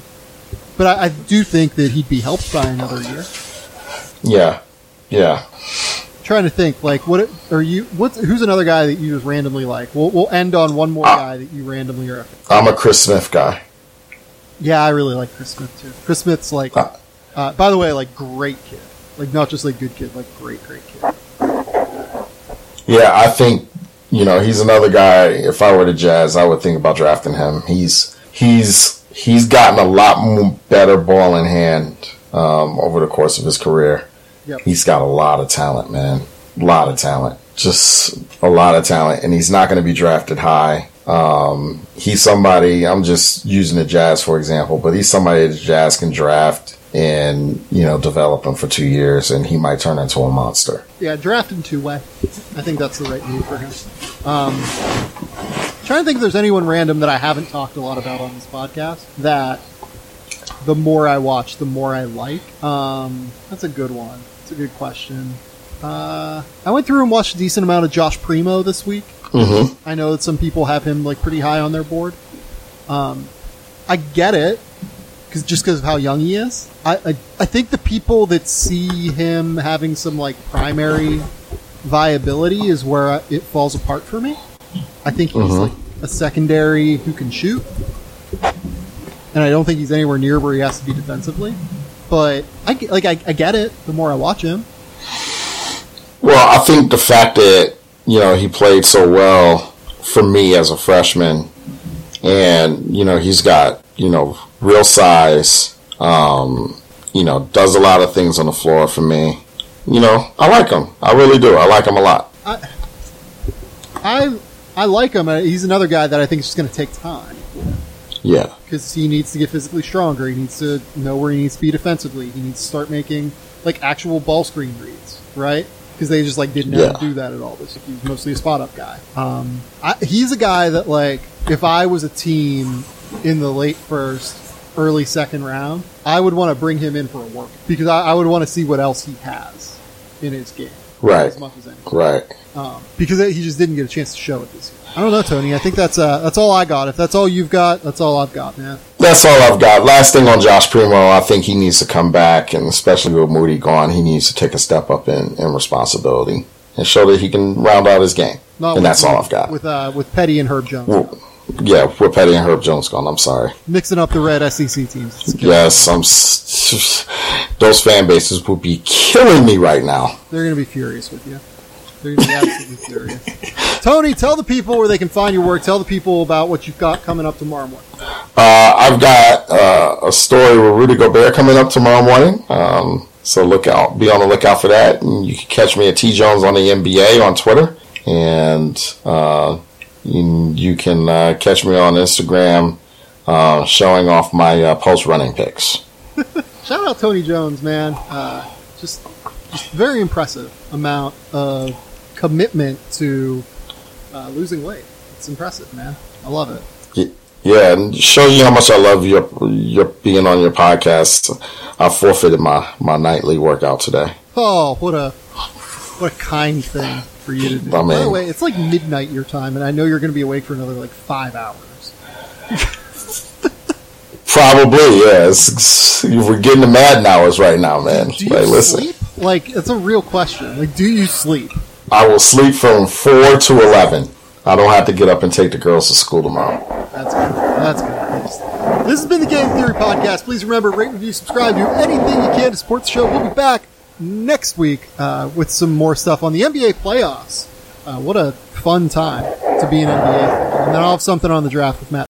but I, I do think that he'd be helped by another year. yeah, yeah. trying to think like what are you what who's another guy that you just randomly like we'll, we'll end on one more guy that you randomly are I'm a Chris Smith guy. yeah i really like chris smith too chris smith's like Ah. uh, by the way like great kid like not just like good kid like great great kid Yeah, I think you know he's another guy. If I were the Jazz, I would think about drafting him. He's he's he's gotten a lot more better ball in hand um, over the course of his career. Yep. He's got a lot of talent, man. A lot of talent, just a lot of talent, and he's not going to be drafted high. Um, he's somebody. I'm just using the Jazz for example, but he's somebody the Jazz can draft and you know develop him for two years, and he might turn into a monster. yeah draft him two way i think that's the right move for him. Um, trying to think if there's anyone random that i haven't talked a lot about on this podcast that the more i watch the more i like. Um, that's a good one. It's a good question. Uh, i went through and watched a decent amount of josh primo this week. Hmm I know that some people have him like pretty high on their board. Um, I get it, cause just because of how young he is. I, I I think the people that see him having some like primary viability is where I, it falls apart for me. I think he's Mhm. like a secondary who can shoot, and I don't think he's anywhere near where he has to be defensively. But I get- like I, I get it. The more I watch him, Well, I think the fact that you know he played so well for me as a freshman, and you know he's got you know real size. Um, you know, does a lot of things on the floor for me. You know, I like him. I really do. I like him a lot. I I like him. Uh, He's another guy that I think is just going to take time. Yeah, because he needs to get physically stronger. He needs to know where he needs to be defensively. He needs to start making like actual ball screen reads, right? Because they just like didn't know how to Yeah. do that at all. This he was mostly a spot up guy. Um, I, he's a guy that like if I was a team in the late first, early second round, I would want to bring him in for a work because I, I would want to see what else he has in his game right, as much as anything. right. Um, because he just didn't get a chance to show it this year. I don't know, Tony. I think that's uh, that's all I got. If that's all you've got, that's all I've got, man. That's all I've got. Last thing on Josh Primo, I think he needs to come back, and especially with Moody gone, he needs to take a step up in, in responsibility and show that he can round out his game. Not and that's all I've got. with uh, with Petty and Herb Jones Well, yeah, with Petty and Herb Jones gone. I'm sorry. mixing up the red SEC teams. Yes, I'm. Those fan bases would be killing me right now. they're going to be furious with you. They're going to be absolutely furious. Tony, tell the people where they can find your work. Tell the people about what you've got coming up tomorrow morning. Uh, I've got uh, a story with Rudy Gobert coming up tomorrow morning. Um, so look out, be on the lookout for that. And you can catch me at T Jones on the NBA on Twitter, and uh, you, you can uh, catch me on Instagram uh, showing off my uh, post running picks. Shout out Tony Jones, man. Uh, just just very impressive amount of commitment to uh, losing weight. It's impressive, man. I love it. Yeah, and show you how much I love your your being on your podcast. I forfeited my my nightly workout today. Oh, what a what a kind thing for you to do. I By the way, it's like midnight your time, and I know you're going to be awake for another like five hours. Probably, yeah. It's, it's- we're getting the Madden hours right now, man. Do you Like, listen, sleep? Like, it's a real question. Like, do you sleep? I will sleep from four to eleven. I don't have to get up and take the girls to school tomorrow. That's good. That's good. This has been the Game Theory Podcast. Please remember, rate, review, subscribe, do anything you can to support the show. We'll be back next week uh, with some more stuff on the NBA playoffs. uh, what a fun time to be an NBA fan. And then I'll have something on the draft with Matt